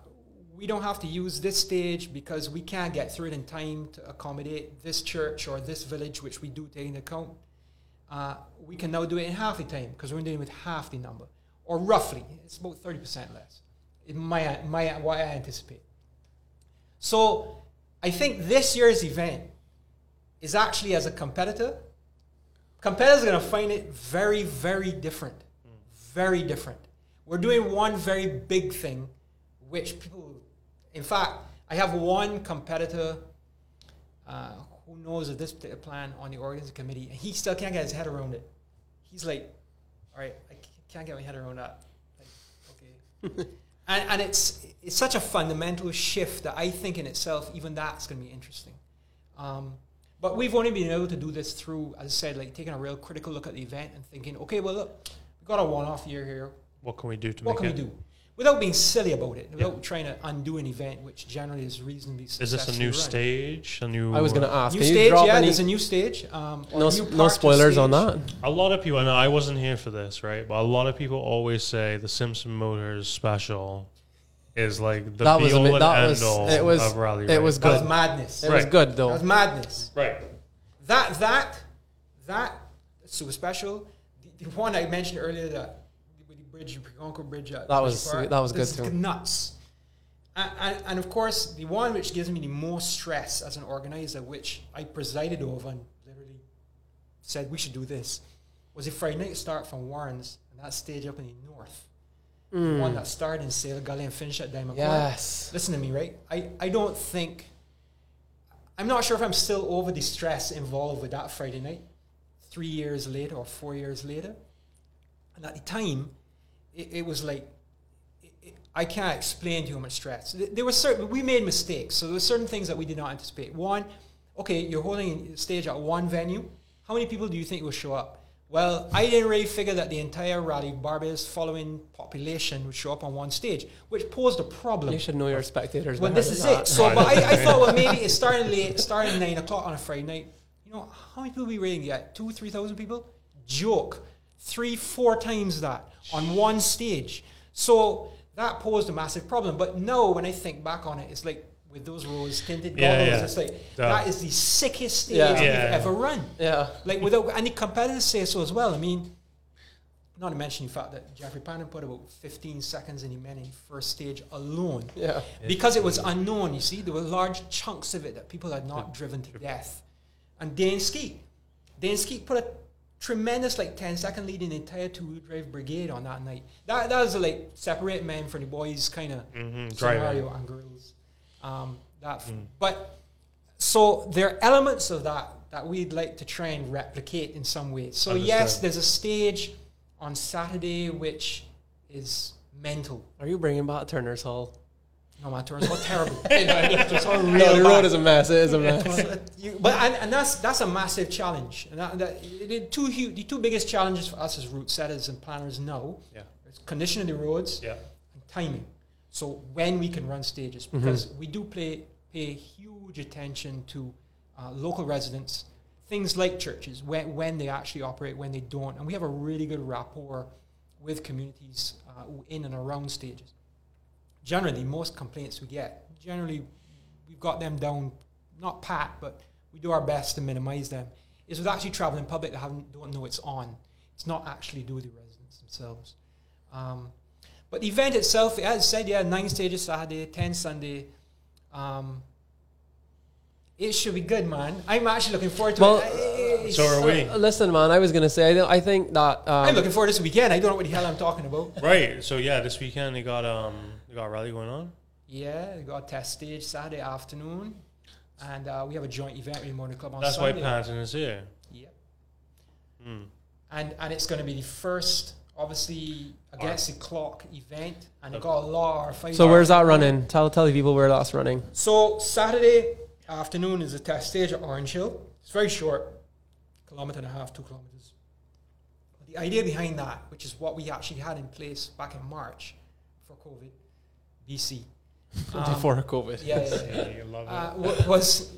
we don't have to use this stage because we can't get through it in time to accommodate this church or this village, which we do take into account. Uh, we can now do it in half the time because we're dealing with half the number, or roughly, it's about 30% less, in my, my, what I anticipate. So I think this year's event is actually as a competitor, competitors are going to find it very, very different. Very different. We're doing one very big thing, which people, in fact, I have one competitor uh, who knows of this particular plan on the organizing committee, and he still can't get his head around it. He's like, all right, I can't get my head around that. Like, okay. and, and it's, it's such a fundamental shift that I think in itself, even that's going to be interesting. Um, but we've only been able to do this through, as I said, like taking a real critical look at the event and thinking, okay, well, look, we've got a one-off year here. what can we do to What make can we do? Without being silly about it, without trying to undo an event which generally is reasonably Is this a new run. stage? A new? I was going to ask. New stage, yeah. any- There's a new stage. Um, no, new no part to spoilers on that. A lot of people, and I wasn't here for this, right? But a lot of people always say the Simpson Motors special is like the That be was a all bit- and that end was- all it was- of rally. it right? was That was good. madness. It was Right. good That though. was madness. right. That that that super special. The, the one I mentioned earlier, that with the bridge, the Pregonco Bridge. At That was- Park, that was good too. Nuts. And, and, and of course, the one which gives me the most stress as an organizer, which I presided over and literally said we should do this, was a Friday night start from Warren's and that stage up in the north. The one mm. that started in Sailor Gully and finished at Diamond. Yes. Listen to me, right? I, I don't think I'm not sure if I'm still over the stress involved with that Friday night, three years later or four years later. And at the time, it, it was like, it, it, I can't explain to you how much stress. There were certain, we made mistakes. So there were certain things that we did not anticipate. One, okay, you're holding a stage at one venue. How many people do you think will show up? Well, I didn't really figure that the entire rally Barbados following population would show up on one stage, which posed a problem. You should know your spectators. Well, this is it. So, but I, I thought, well, maybe it's starting late, starting nine o'clock on a Friday night. You know, how many people we rating get? Two, three thousand people? Joke. Three, four times that on one stage. So that posed a massive problem. But no, when I think back on it, it's like with those rose tinted Yeah, goggles, yeah. it's like Duh. that is the sickest stage Yeah. we've Yeah. ever run. Yeah. Like without any competitors say so as well. I mean, not to mention the fact that Jeffrey Panton put about 15 seconds in the men in the first stage alone Yeah. because it was unknown. You see, there were large chunks of it that people had not driven to death. And Dane Skeete, Dane Skeete put a tremendous like 10 second lead in the entire two wheel drive brigade on that night. That that was a, like separate men from the boys kind of mm-hmm. driving. scenario and girls. Um, that, but so there are elements of that that we'd like to try and replicate in some ways. So yes, there's a stage on Saturday which is mental. Are you bringing back Turner's Hall? No my Turner's all terrible. it's all real No, the road is a mess. It is a mess. You- but and, and that's that's a massive challenge. And that, that, the two hu- the two biggest challenges for us as route setters and planners now Yeah. is condition of the roads Yeah. and timing. So when we can run stages, because we do play pay huge attention to uh, local residents, things like churches, when when they actually operate, when they don't, and we have a really good rapport with communities uh, in and around stages. Generally, most complaints we get, generally, we've got them down, not pat, but we do our best to minimize them. Is with actually traveling public that haven't, don't know it's on. It's not actually do with the residents themselves. Um, but the event itself, as I said, yeah, nine stages Saturday, ten Sunday. Um, it should be good, man. I'm actually looking forward to Well, it. It's- So are we. Uh, Listen, man, I was gonna say I, don't, I think that um, I'm looking forward to this weekend. I don't know what the hell I'm talking about. Right. So yeah, this weekend they got um they got a rally going on. Yeah, they got a test stage Saturday afternoon, and uh, we have a joint event with the Motoring Club on Sunday. That's why Sunday. Panton is here. Yep. Hmm. And and it's going to be the first, obviously, against the clock event, and it got a lot of fight. So where's that running? Tell tell the people where that's running. So Saturday afternoon is a test stage at Orange Hill. It's very short, kilometer and a half, two kilometers. But the idea behind that, which is what we actually had in place back in March for COVID, BC. um, Before COVID. Yeah, yeah, yeah. Yeah, you love it. uh, wa- was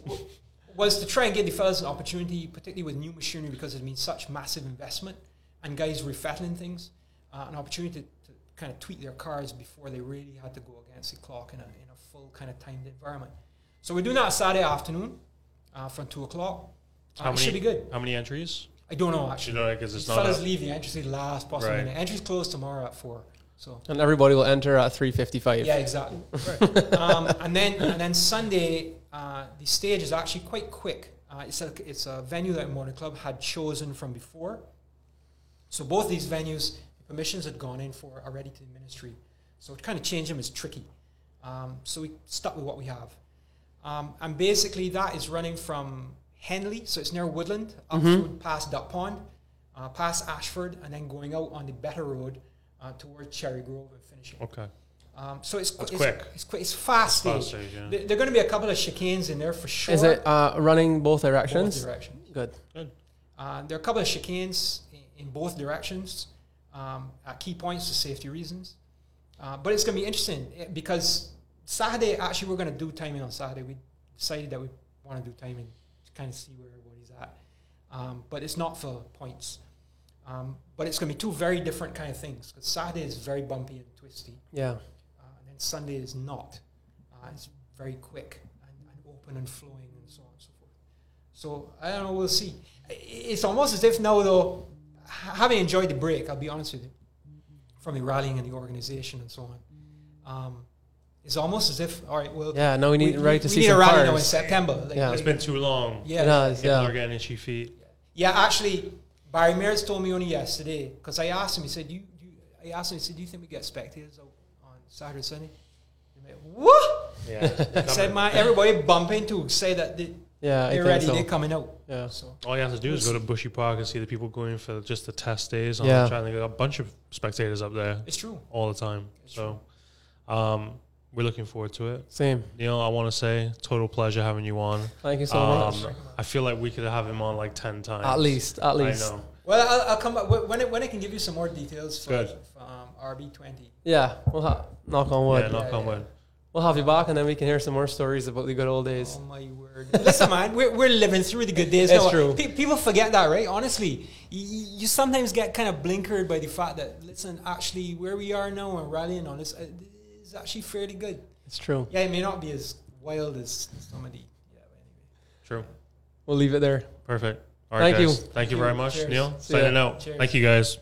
was to try and give the fellas an opportunity, particularly with new machinery, because there's been such massive investment and guys refettling things, uh, an opportunity to, to kind of tweak their cars before they really had to go against the clock in a, in a full kind of timed environment. So we're doing that Saturday afternoon uh, from two o'clock. Uh, How it many? should be good. How many entries? I don't know You actually. know, because it's These not. fellas A, leave the entries to the last possible Right. minute. Entries close tomorrow at four. So And everybody will enter at 3:55. yeah, exactly. um, and then and then Sunday, uh, the stage is actually quite quick. Uh, it's a it's a venue that Motoring Club had chosen from before. So both these venues, permissions had gone in for already to the ministry. So to kind of change them is tricky. Um, so we stuck with what we have. Um, and basically that is running from Henley, so it's near Woodland, up through past Duck Pond, uh, past Ashford, and then going out on the better road uh, towards Cherry Grove and finishing. okay. Um, so it's, That's it's quick. It's quick. It's fast Fast stage. yeah. There, there are going to be a couple of chicanes in there for sure. Is it uh, running both directions? both directions? Good. Uh, there are a couple of chicanes in, both directions um, at key points for safety reasons. Uh, but it's going to be interesting eh, because Saturday, actually, we're going to do timing on Saturday. We decided that we want to do timing to kind of see where everybody's at. Um, but it's not for points. Um, but it's going to be two very different kind of things because Saturday is very bumpy and twisty. Yeah. Uh, and then Sunday is not. Uh, it's very quick and, and open and flowing and so on and so forth. So I don't know. We'll see. It's almost as if now, though, ha- having enjoyed the break, I'll be honest with you, from the rallying and the organization and so on, um, it's almost as if all right. Well, Yeah. No, we need ready to we see need some a rally now in. September. Like, Yeah. like- It's been too long. yeah, It has, People yeah. are getting itchy feet. yeah, actually, Barry Mears told me only yesterday because I asked him. He said, "You." you I asked him. He said, "Do you think we get spectators on Saturday, Sunday?" He went, "What?" Yeah. He said, "Man, everybody bumping to say that they, Yeah. I they're think ready. so. They're coming out." Yeah. So All you have to do is go to Bushy Park and see the people going for just the test days. On Yeah. the track. They got a bunch of spectators up there it's true. all the time. So, um, we're looking forward to it. Same. Neil, I want to say total pleasure having you on. Thank you so Um, much. I feel like we could have him on like ten times. At least. At least. I know. Well, I'll, I'll come back wh- when I, when I can give you some more details for, Good. for um, RB twenty. Yeah. We'll ha- knock on wood. Yeah, knock Yeah, on yeah. wood. We'll have you back, and then we can hear some more stories about the good old days. Oh my word! Listen, man, we're, we're living through the good days. It's now. true. Pe- people forget that, right? Honestly, you, you sometimes get kind of blinkered by the fact that listen, actually, where we are now and rallying on this uh, is actually fairly good. It's true. Yeah, it may not be as wild as some of the. Yeah, but anyway. True. We'll leave it there. Perfect. All right, Thank guys. you. Thank you you. very much, Cheers. Neil. See ya. Signing out. Cheers. Thank you, guys.